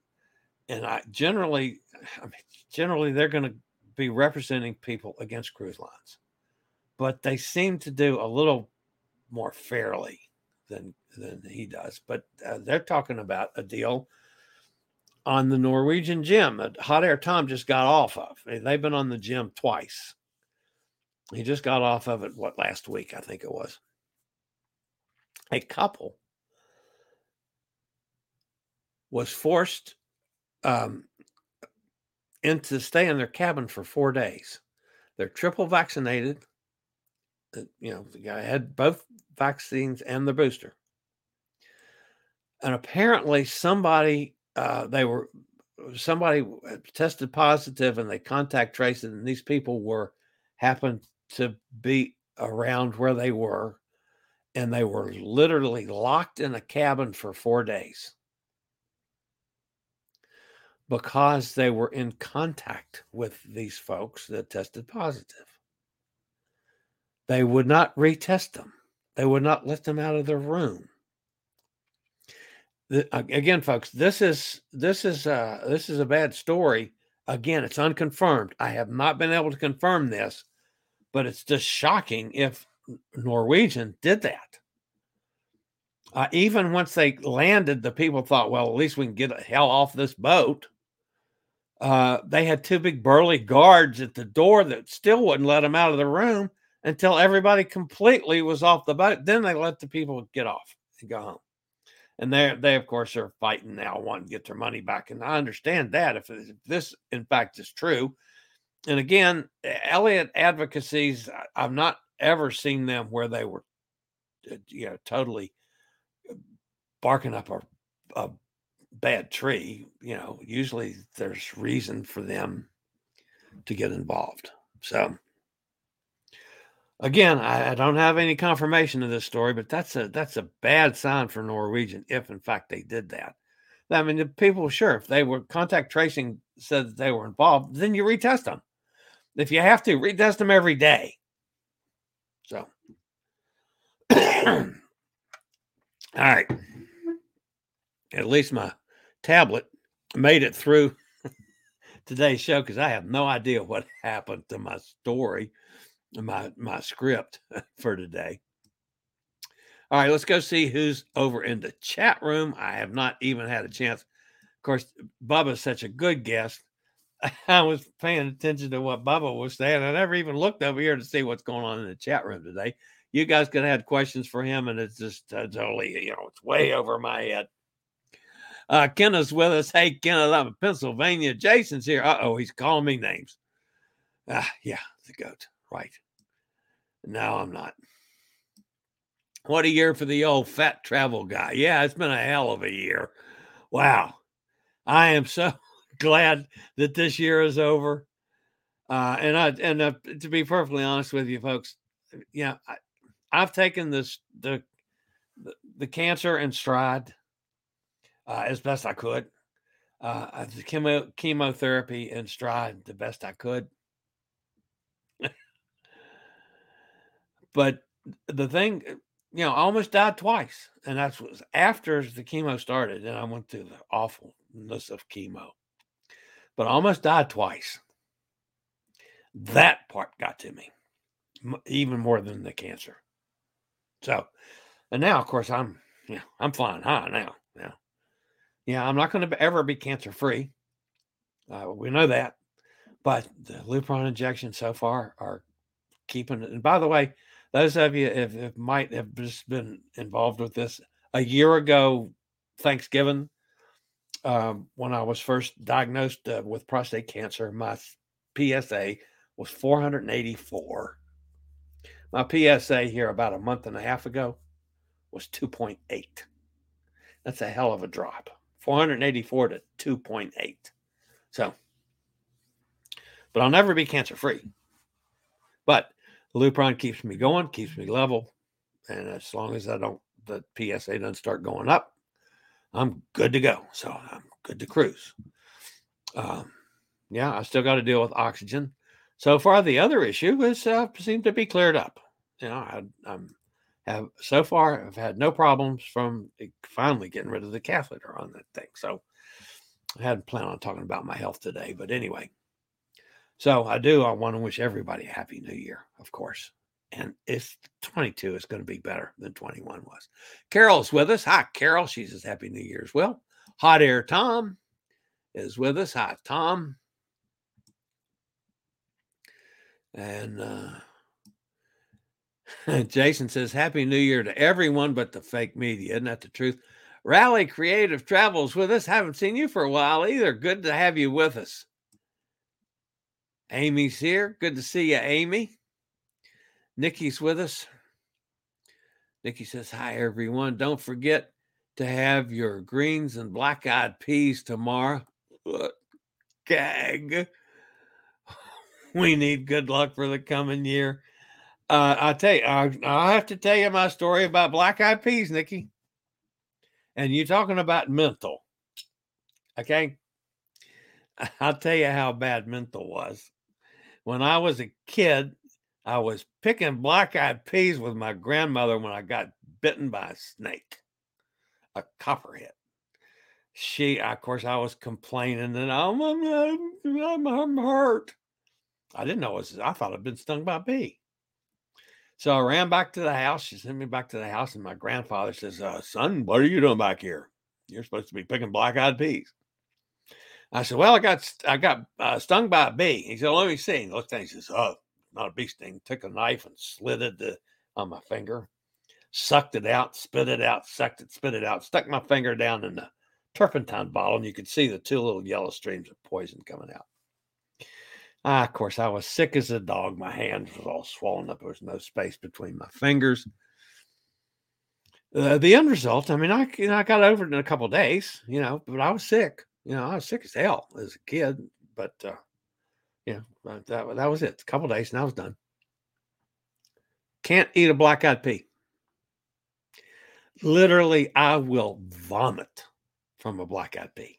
And I generally, I mean, generally they're going to be representing people against cruise lines, but they seem to do a little more fairly than than he does. But uh, they're talking about a deal on the Norwegian Gem that Hot Air Tom just got off of. They've been on the Gem twice. He just got off of it, what, last week, I think it was. A couple was forced um, and to stay in their cabin for four days. They're triple vaccinated. Uh, you know, the guy had both vaccines and the booster and apparently somebody uh, they were somebody tested positive and they contact traced it and these people were happened to be around where they were and they were literally locked in a cabin for four days because they were in contact with these folks that tested positive. They would not retest them. They would not let them out of their room the, again, folks, this is this is uh, this is a bad story. Again, it's unconfirmed. I have not been able to confirm this, but it's just shocking if Norwegian did that. Uh, even once they landed, the people thought, well, at least we can get hell off this boat. Uh, they had two big burly guards at the door that still wouldn't let them out of the room until everybody completely was off the boat. Then they let the people get off and go home and they they of course are fighting now, wanting to get their money back. And I understand that if, this in fact is true. And again, Elliott advocacies, I've not ever seen them where they were, uh, you know, totally barking up a, a bad tree. You know, usually there's reason for them to get involved. So Again, I, I, don't have any confirmation of this story, but that's a that's a bad sign for Norwegian if in fact they did that. I mean, the people sure if they were contact tracing said that they were involved, then you retest them. If you have to, retest them every day. So, all right. At least my tablet made it through today's show because I have no idea what happened to my story my my script for today. All right, let's go see who's over in the chat room. I have not even had a chance. Of course, Bubba's such a good guest. I was paying attention to what Bubba was saying. I never even looked over here to see what's going on in the chat room today. You guys could have had questions for him, and it's just uh, totally, you know, it's way over my head. Uh, Kenneth's with us. Hey, Kenneth, I'm in Pennsylvania. Jason's here. Uh oh, he's calling me names. Ah, yeah, the goat. Right. No, I'm not. What a year for the old fat travel guy. Yeah, it's been a hell of a year. Wow. I am so glad that this year is over. Uh, and I and uh, to be perfectly honest with you, folks, yeah, I, I've taken this the the, cancer in stride uh, as best I could. Uh, the chemo, chemotherapy in stride the best I could. but the thing, you know, I almost died twice, and that's was after the chemo started, and I went through the awfulness of chemo. But I almost died twice. That part got to me, even more than the cancer. So, and now, of course, I'm yeah, I'm flying high now. Yeah, I'm not going to ever be cancer free. Uh, we know that, but the Lupron injections so far are keeping it. And by the way, those of you if, if might have just been involved with this a year ago, Thanksgiving, um, when I was first diagnosed uh, with prostate cancer, my PSA was 484. My PSA here about a month and a half ago was 2.8. That's a hell of a drop. 484 to 2.8. So, but I'll never be cancer free. But Lupron keeps me going, keeps me level. And as long as I don't, the PSA doesn't start going up, I'm good to go. So I'm good to cruise. Um, yeah, I still got to deal with oxygen. So far, the other issue is uh, seemed to be cleared up. You know, I, I'm have so far I've had no problems from finally getting rid of the catheter on that thing. So I hadn't planned on talking about my health today, but anyway. So I do. I want to wish everybody a happy new year, of course. And if 22 is going to be better than 21 was. Carol's with us. Hi, Carol. She says happy new year as well. Hot Air Tom is with us. Hi, Tom. And uh, Jason says, Happy New Year to everyone but the fake media. Isn't that the truth? Rally Creative Travels with us. Haven't seen you for a while either. Good to have you with us. Amy's here. Good to see you, Amy. Nikki's with us. Nikki says, Hi, everyone. Don't forget to have your greens and black eyed peas tomorrow. Gag. We need good luck for the coming year. Uh, I tell you, I, I have to tell you my story about black eyed peas, Nikki. And you're talking about mental. Okay. I'll tell you how bad mental was. When I was a kid, I was picking black eyed peas with my grandmother when I got bitten by a snake, a copperhead. She, of course, I was complaining and oh, I'm, I'm, I'm hurt. I didn't know it was, I thought I'd been stung by a bee. So I ran back to the house. She sent me back to the house, and my grandfather says, uh, "Son, what are you doing back here? You're supposed to be picking black-eyed peas." I said, "Well, I got I got uh, stung by a bee." He said, "Let me see." And looked at me, He says, "Oh, not a bee sting." Took a knife and slid it on my finger, sucked it out, spit it out, sucked it, spit it out, stuck my finger down in the turpentine bottle, and you could see the two little yellow streams of poison coming out. Ah, of course, I was sick as a dog. My hands was all swollen up. There was no space between my fingers. Uh, the end result, I mean, I you know, I got over it in a couple days, you know, but I was sick. You know, I was sick as hell as a kid. But uh, you know, that that was it. A couple days, and I was done. Can't eat a black eyed pea. Literally, I will vomit from a black eyed pea.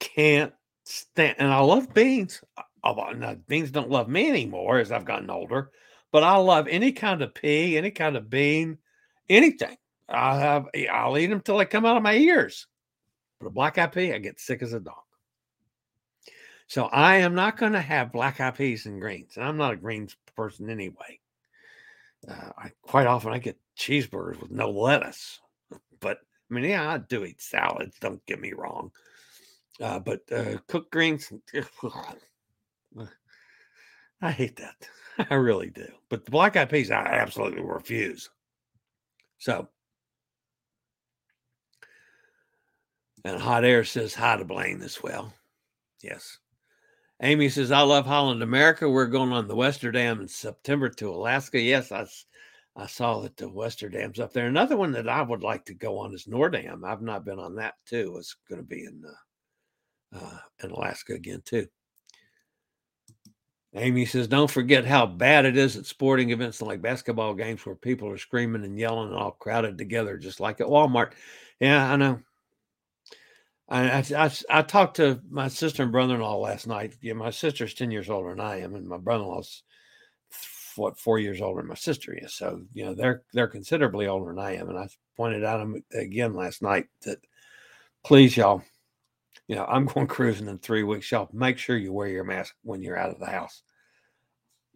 Can't stand, and I love beans now, beans don't love me anymore as I've gotten older, but I love any kind of pea, any kind of bean, anything. I have, I'll eat them till they come out of my ears. But a black eyed pea, I get sick as a dog. So I am not going to have black eyed peas and greens. And I'm not a greens person anyway. Uh, I quite often I get cheeseburgers with no lettuce. But I mean, yeah, I do eat salads. Don't get me wrong. Uh, but uh, cooked greens, I hate that. I really do. But the black eyed peas, I absolutely refuse. So, and hot air says hi to Blaine as well. Yes. Amy says, I love Holland America. We're going on the Westerdam in September to Alaska. Yes, I, I saw that the Westerdam's up there. Another one that I would like to go on is Noordam. I've not been on that too. It's going to be in uh, uh, in Alaska again too. Amy says, "Don't forget how bad it is at sporting events like basketball games where people are screaming and yelling and all crowded together, just like at Walmart." Yeah, I know. I, I, I, talked to my sister and brother-in-law last night. Yeah, my sister's ten years older than I am, and my brother-in-law's what four years older than my sister is. So you know they're they're considerably older than I am. And I pointed out again last night that please y'all, you know I'm going cruising in three weeks. Y'all make sure you wear your mask when you're out of the house.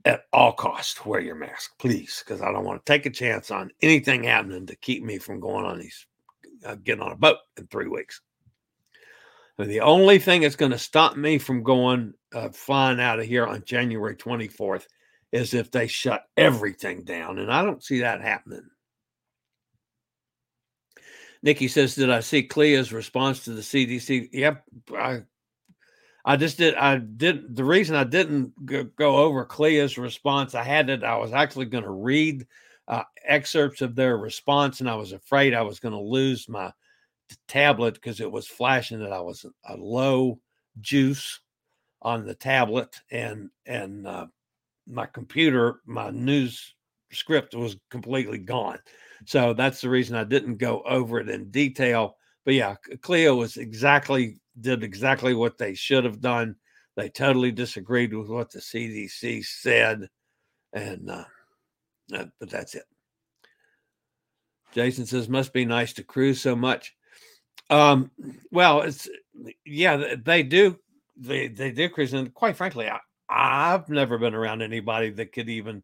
At all costs, wear your mask, please, because I don't want to take a chance on anything happening to keep me from going on these, uh, getting on a boat in three weeks. And the only thing that's going to stop me from going uh, flying out of here on January 24th is if they shut everything down. And I don't see that happening. Nikki says, Did I see CLIA's response to the CDC? Yep. I I just did. I did. The reason I didn't go over CLIA's response, I had it. I was actually going to read uh, excerpts of their response, and I was afraid I was going to lose my tablet because it was flashing that I was a low juice on the tablet, and and uh, my computer, my news script was completely gone. So that's the reason I didn't go over it in detail. But yeah, CLIA was exactly did exactly what they should have done. They totally disagreed with what the CDC said, and uh, uh, but that's it. Jason says, "Must be nice to cruise so much." Um, well, it's yeah, they do. They they do cruise, and quite frankly, I, I've never been around anybody that could even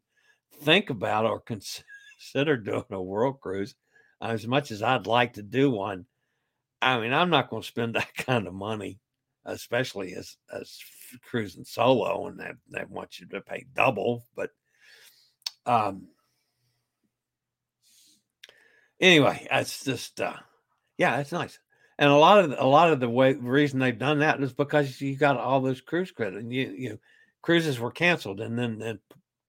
think about or consider doing a world cruise. As much as I'd like to do one, I mean, I'm not going to spend that kind of money, especially as as cruising solo, and they they want you to pay double. But um, anyway, it's just uh, yeah, it's nice. And a lot of a lot of the way reason they've done that is because you got all those cruise credit. And you you cruises were canceled and then the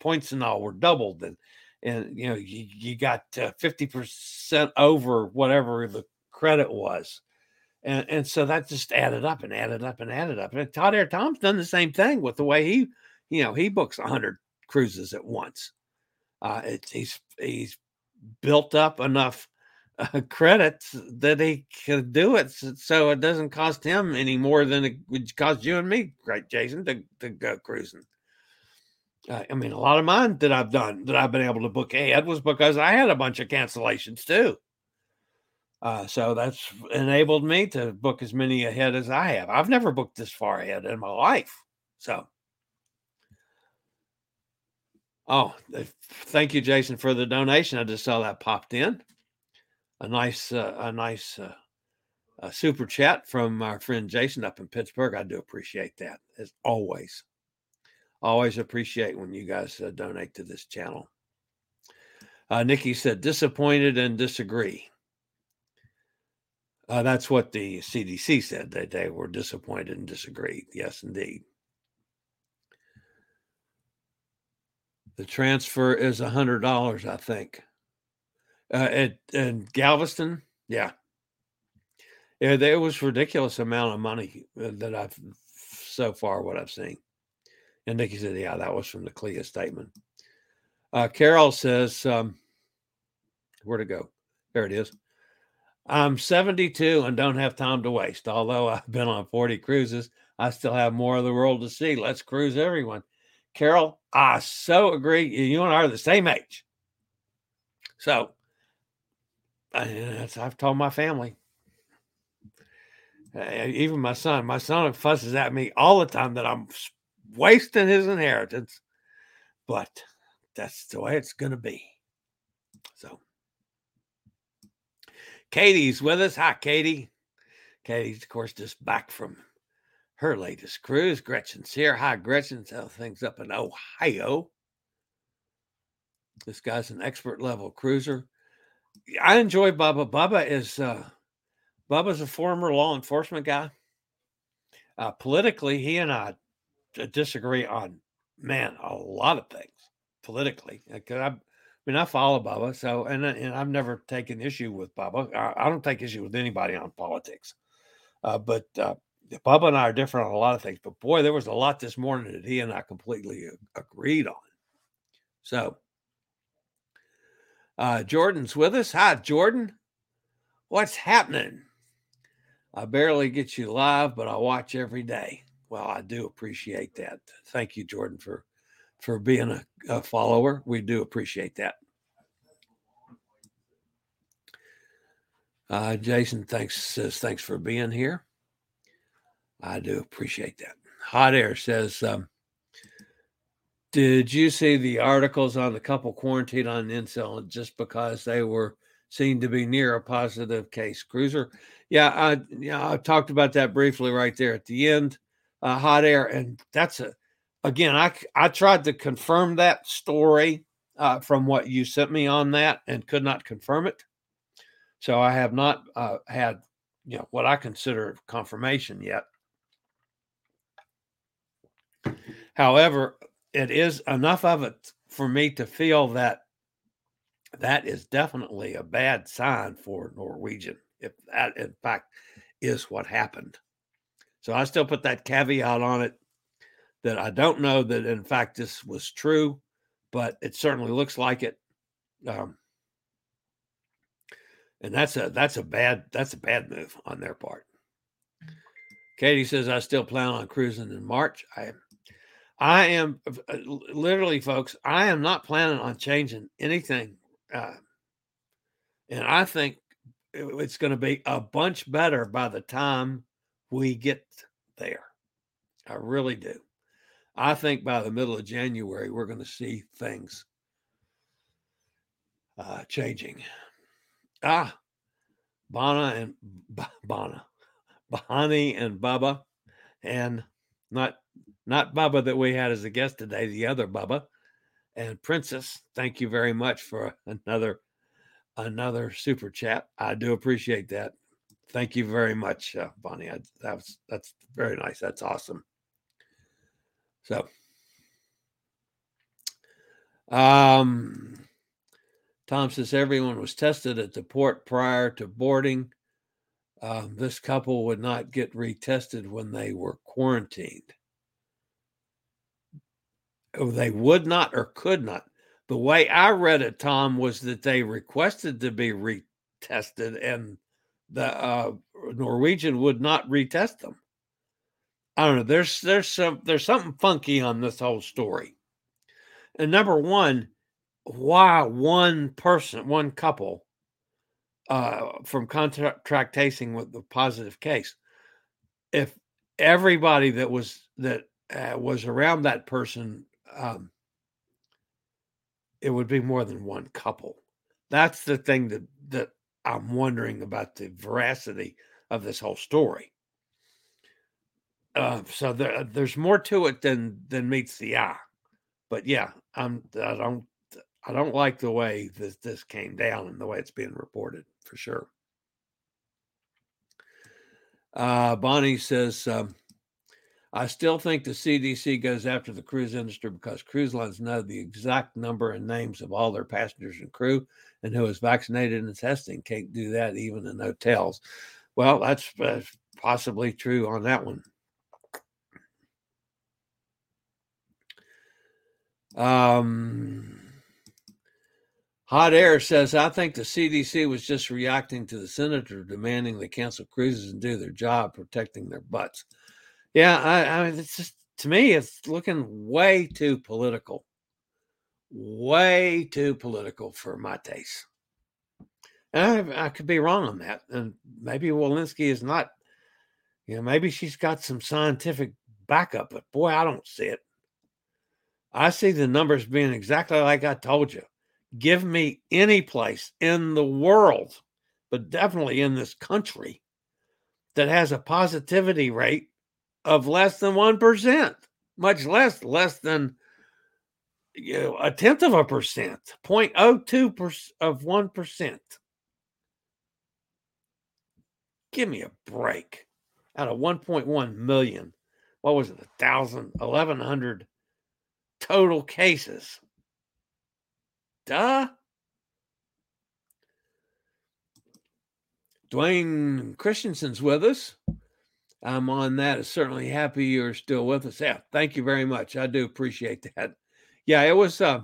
points and all were doubled and and you know you, you got uh, 50% over whatever the credit was. And and so that just added up and added up and added up. And Hot Air Tom's done the same thing with the way he you know he books 100 cruises at once. Uh it's he's he's built up enough uh, credits that he can do it so it doesn't cost him any more than it would cost you and me, right, Jason, to, to go cruising. Uh, I mean, a lot of mine that I've done that I've been able to book ahead was because I had a bunch of cancellations too. Uh, so that's enabled me to book as many ahead as I have. I've never booked this far ahead in my life. So, oh, thank you, Jason, for the donation. I just saw that popped in a nice uh, a nice uh, a super chat from our friend Jason up in Pittsburgh. I do appreciate that as always. Always appreciate when you guys uh, donate to this channel. Uh, Nikki said disappointed and disagree. Uh, that's what the CDC said that they were disappointed and disagreed. Yes, indeed. The transfer is a hundred dollars, I think uh, at, at Galveston. Yeah. Yeah, there was ridiculous amount of money uh, that I've so far what I've seen. And Nikki said, yeah, that was from the CLIA statement. Uh, Carol says, um, where to go? There it is. I'm 72 and don't have time to waste. Although I've been on 40 cruises, I still have more of the world to see. Let's cruise everyone. Carol, I so agree. You and I are the same age. So I've told my family. Even my son, my son fusses at me all the time that I'm wasting his inheritance, but that's the way it's going to be. So, Katie's with us. Hi, Katie. Katie's, of course, just back from her latest cruise. Gretchen's here. Hi, Gretchen. How things up in Ohio? This guy's an expert level cruiser. I enjoy Bubba. Bubba is uh, Bubba's a former law enforcement guy. Uh, politically, he and I disagree on man a lot of things politically. Because uh, I mean, I follow Bubba, so and and I've never taken issue with Bubba. I, I don't take issue with anybody on politics, uh, but uh, Bubba and I are different on a lot of things. But boy, there was a lot this morning that he and I completely agreed on. So, uh, Jordan's with us. Hi, Jordan. What's happening? I barely get you live, but I watch every day. Well, I do appreciate that. Thank you, Jordan, for for being a, a follower. We do appreciate that. Uh, Jason, thanks says thanks for being here. I do appreciate that. Hot Air says, um, "Did you see the articles on the couple quarantined on NCL just because they were seen to be near a positive case cruiser?" Yeah, I yeah I talked about that briefly right there at the end. Uh, hot Air, and that's a again, I I tried to confirm that story uh, from what you sent me on that and could not confirm it. So I have not uh, had you know what I consider confirmation yet. However, it is enough of it for me to feel that that is definitely a bad sign for Norwegian. If that, in fact, is what happened. So I still put that caveat on it that I don't know that in fact this was true, but it certainly looks like it. Um, and that's a that's a bad that's a bad move on their part. Katie says I still plan on cruising in March. I I am uh, literally, folks. I am not planning on changing anything, uh, and I think it's going to be a bunch better by the time we get there. I really do. I think by the middle of January, we're going to see things uh, changing. Ah, Bana and B- Bana, Bahani and Bubba, and not not Bubba that we had as a guest today, the other Bubba and Princess. Thank you very much for another another super chat. I do appreciate that. Thank you very much, uh, Bonnie. I, that's that's very nice. That's awesome. So, um, Tom says everyone was tested at the port prior to boarding. Um, this couple would not get retested when they were quarantined. Oh, they would not or could not. The way I read it, Tom, was that they requested to be retested and the uh, Norwegian would not retest them. I don't know. There's there's some there's something funky on this whole story. And number one, why one person, one couple, uh, from contract tracing with the positive case? If everybody that was that uh, was around that person, um, it would be more than one couple. That's the thing that that I'm wondering about the veracity of this whole story. Uh, so there, uh, there's more to it than than meets the eye. But yeah, I'm I don't I don't like the way this this came down and the way it's being reported for sure. Uh, Bonnie says, um, I still think the CDC goes after the cruise industry because cruise lines know the exact number and names of all their passengers and crew and who is vaccinated and testing. Can't do that even in hotels. Well, that's uh, possibly true on that one. Um, Hot Air says, I think the CDC was just reacting to the senator demanding they cancel cruises and do their job protecting their butts. Yeah, I, I mean, it's just to me, it's looking way too political, way too political for my taste. And I, I could be wrong on that. And maybe Walensky is not, you know, maybe she's got some scientific backup, but boy, I don't see it. I see the numbers being exactly like I told you. Give me any place in the world, but definitely in this country, that has a positivity rate of less than 1%, much less, less than you know, a tenth of a percent, 0.02 of 1%. Give me a break. Out of 1.1 million, what was it, a thousand, 1100 total cases. Duh. Dwayne Christensen's with us. I'm on that. Certainly happy you're still with us. Yeah, thank you very much. I do appreciate that. Yeah, it was uh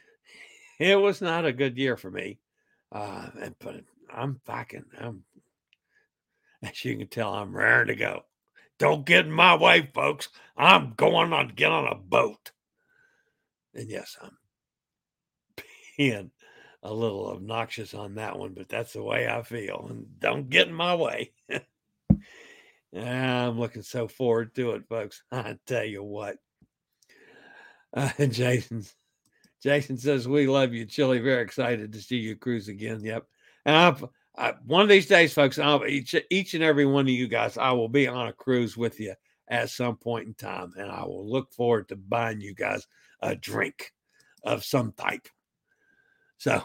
it was not a good year for me. Uh but I'm fucking I'm as you can tell, I'm raring to go. Don't get in my way, folks. I'm going on get on a boat. And yes, I'm being a little obnoxious on that one, but that's the way I feel. And don't get in my way. I'm looking so forward to it, folks. I tell you what. Uh, Jason, Jason says we love you, Chillie. Very excited to see you cruise again. Yep. And I've, I, one of these days, folks, I'll, each each and every one of you guys, I will be on a cruise with you at some point in time, and I will look forward to buying you guys a drink of some type. So,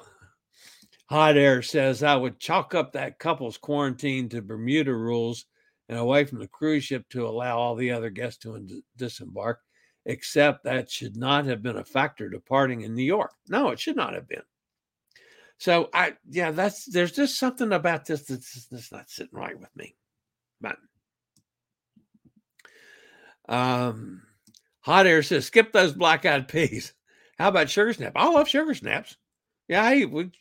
Hot Air says I would chalk up that couple's quarantine to Bermuda rules and away from the cruise ship to allow all the other guests to disembark, except that should not have been a factor departing in New York. No, it should not have been. So I, yeah, that's there's just something about this that's, that's not sitting right with me. But um, hot air says skip those black eyed peas. How about sugar snap? I love sugar snaps. Yeah, I we,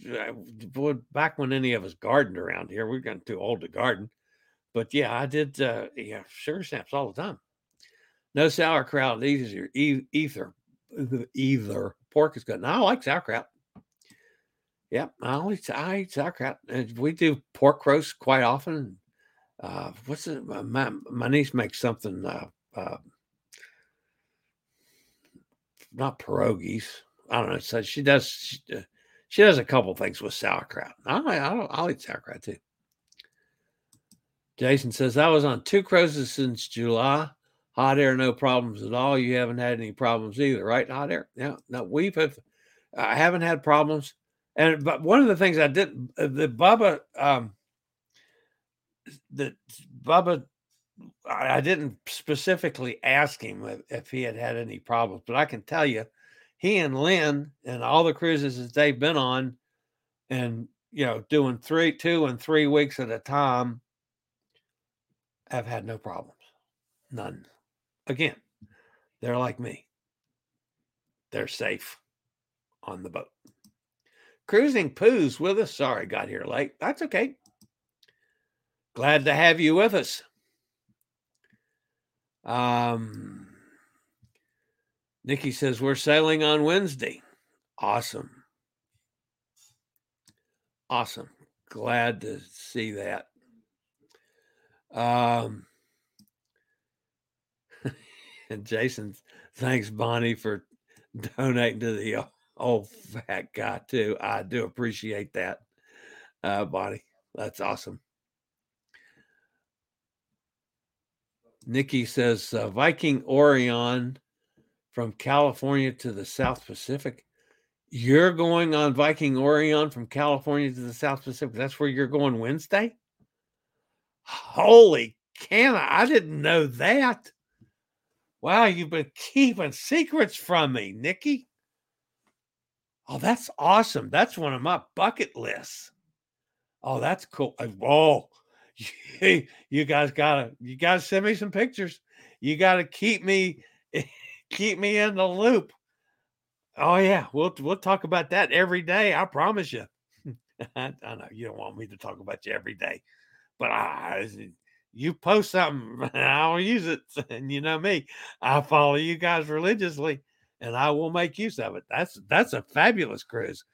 back when any of us gardened around here, we're getting too old to garden. But yeah, I did. Uh, yeah, sugar snaps all the time. No sauerkraut either. Either, either pork is good. No, I like sauerkraut. Yep, I only I eat sauerkraut. And we do pork roast quite often. Uh, what's it? My, my niece makes something. Uh, uh, not pierogies. I don't know. So she does. She, uh, she does a couple things with sauerkraut. I, I, I'll eat sauerkraut too. Jason says, I was on two cruises since July. Hot air, no problems at all. You haven't had any problems either, right? Hot air? Yeah. No, we've have, I haven't had problems. And but one of the things I did uh, the Bubba um the Bubba I didn't specifically ask him if, if he had had any problems, but I can tell you he and Lynn and all the cruises that they've been on and you know doing three two and three weeks at a time have had no problems. None. Again, they're like me. They're safe on the boat. Cruising Poos with us. Sorry, got here late. That's okay. Glad to have you with us. Um, Nikki says we're sailing on Wednesday. Awesome. Awesome. Glad to see that. Um, Jason, thanks Bonnie for donating to the old fat guy too. I do appreciate that, uh, Bonnie. That's awesome. Nikki says uh, Viking Orion from California to the South Pacific. You're going on Viking Orion from California to the South Pacific. That's where you're going Wednesday? Holy can I didn't know that. Wow, you've been keeping secrets from me, Nikki. Oh, that's awesome. That's one of my bucket lists. Oh, that's cool. Oh, you guys gotta you gotta send me some pictures. You gotta keep me keep me in the loop. Oh yeah, we'll we'll talk about that every day. I promise you. I, I know you don't want me to talk about you every day, but I, you post something, I'll use it. And you know me, I follow you guys religiously, and I will make use of it. That's that's a fabulous cruise.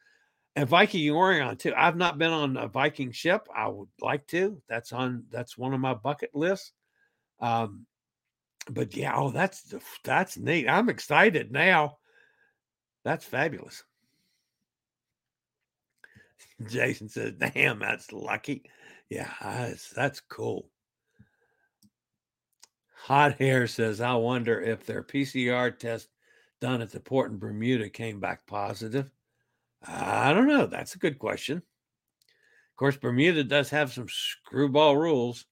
And Viking Orion too. I've not been on a Viking ship. I would like to. That's on. That's one of my bucket lists. Um, but yeah, oh, that's that's neat. I'm excited now. That's fabulous. Jason says, "Damn, that's lucky." Yeah, that's, that's cool. Hot Air says, I wonder if their PCR test done at the port in Bermuda came back positive. I don't know. That's a good question. Of course, Bermuda does have some screwball rules.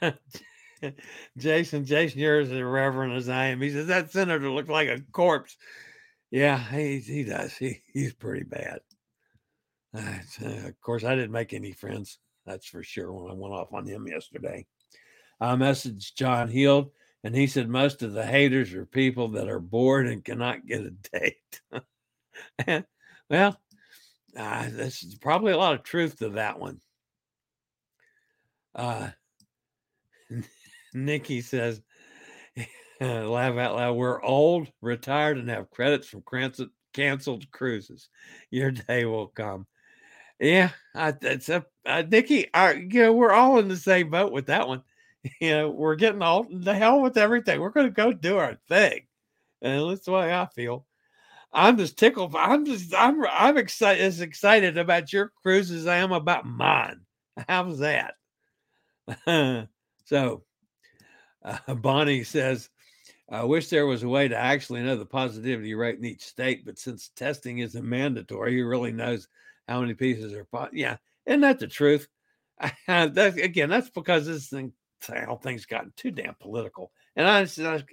Jason, Jason, you're as irreverent as I am. He says that senator looked like a corpse. Yeah, he he does. He he's pretty bad. Uh, of course, I didn't make any friends. That's for sure. When I went off on him yesterday, I messaged John Heald, and he said most of the haters are people that are bored and cannot get a date. and, well, uh, there's probably a lot of truth to that one. Uh, Nikki says, laugh out loud. We're old, retired, and have credits from canceled cruises. Your day will come. Yeah, I, it's a uh, Nikki. I, you know, we're all in the same boat with that one. You know, we're getting all the hell with everything. We're going to go do our thing, and that's the way I feel. I'm just tickled. I'm just I'm I'm excited as excited about your cruise as I am about mine. How's that? so, uh, Bonnie says I wish there was a way to actually know the positivity rate in each state, but since testing isn't mandatory, who really knows how many pieces are? Po- yeah, isn't that the truth? that, again, that's because this thing, how things gotten too damn political. And I,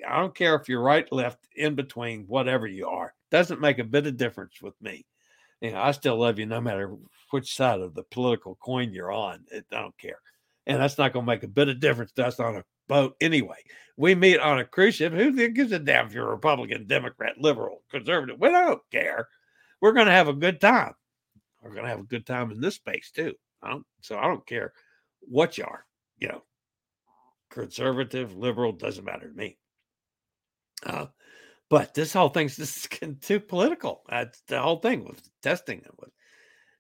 I don't care if you're right, left, in between, whatever you are, doesn't make a bit of difference with me. You know, I still love you no matter which side of the political coin you're on. It, I don't care, and that's not going to make a bit of difference to us on a boat anyway. We meet on a cruise ship. Who gives a damn if you're Republican, Democrat, liberal, conservative? We don't care. We're going to have a good time. We're going to have a good time in this space too. I don't, so I don't care what you are. You know, conservative, liberal doesn't matter to me. Uh, but this whole thing's just getting too political. That's the whole thing with testing and with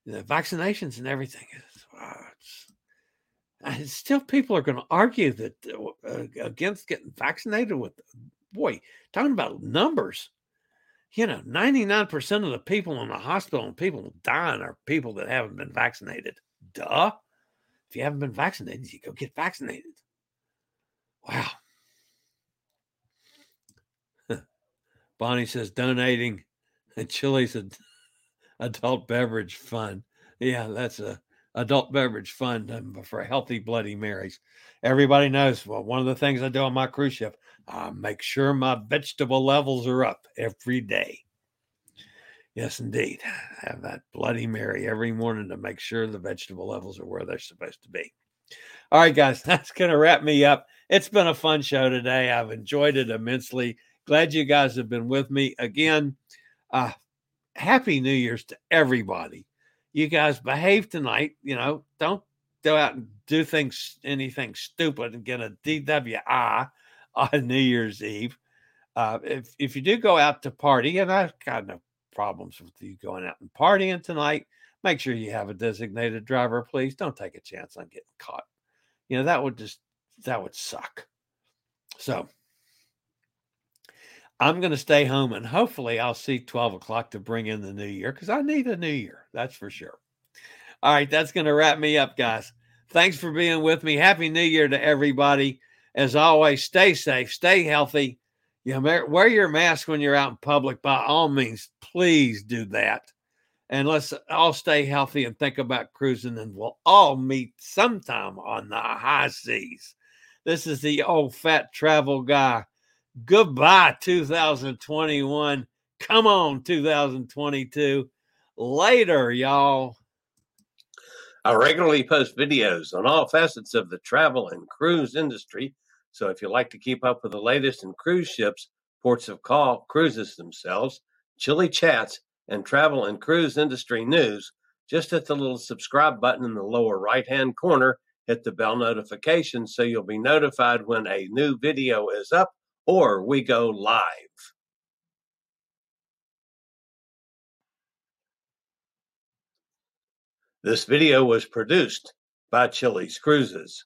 the vaccinations and everything. It's, uh, it's and still people are going to argue that uh, against getting vaccinated with boy talking about numbers you know 99% of the people in the hospital and people dying are people that haven't been vaccinated. Duh. If you haven't been vaccinated you go get vaccinated. Wow. Bonnie says donating. Chillie's adult beverage fund yeah that's a adult beverage fund um, for healthy Bloody Marys. Everybody knows well, one of the things I do on my cruise ship, I make sure my vegetable levels are up every day. Yes, indeed. I have that Bloody Mary every morning to make sure the vegetable levels are where they're supposed to be. All right, guys, that's going to wrap me up. It's been a fun show today. I've enjoyed it immensely. Glad you guys have been with me again. Uh, happy New Year's to everybody you guys behave tonight. You know, don't go out and do things, anything stupid and get a DWI on New Year's Eve. Uh, if if you do go out to party, and I've got no problems with you going out and partying tonight, make sure you have a designated driver, please. Don't take a chance on getting caught. You know that would just that would suck. So I'm going to stay home and hopefully I'll see 12 o'clock to bring in the new year because I need a new year. That's for sure. All right, that's going to wrap me up, guys. Thanks for being with me. Happy New Year to everybody. As always, stay safe, stay healthy. You wear your mask when you're out in public. By all means, please do that. And let's all stay healthy and think about cruising, and we'll all meet sometime on the high seas. This is the old fat travel guy Goodbye, 2021. Come on, 2022. Later, y'all. I regularly post videos on all facets of the travel and cruise industry. So if you like to keep up with the latest in cruise ships, ports of call, cruises themselves, Chillie chats, and travel and cruise industry news, just hit the little subscribe button in the lower right hand corner. Hit the bell notification so you'll be notified when a new video is up or we go live. This video was produced by Chillie's Cruises.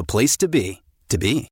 the place to be, to be.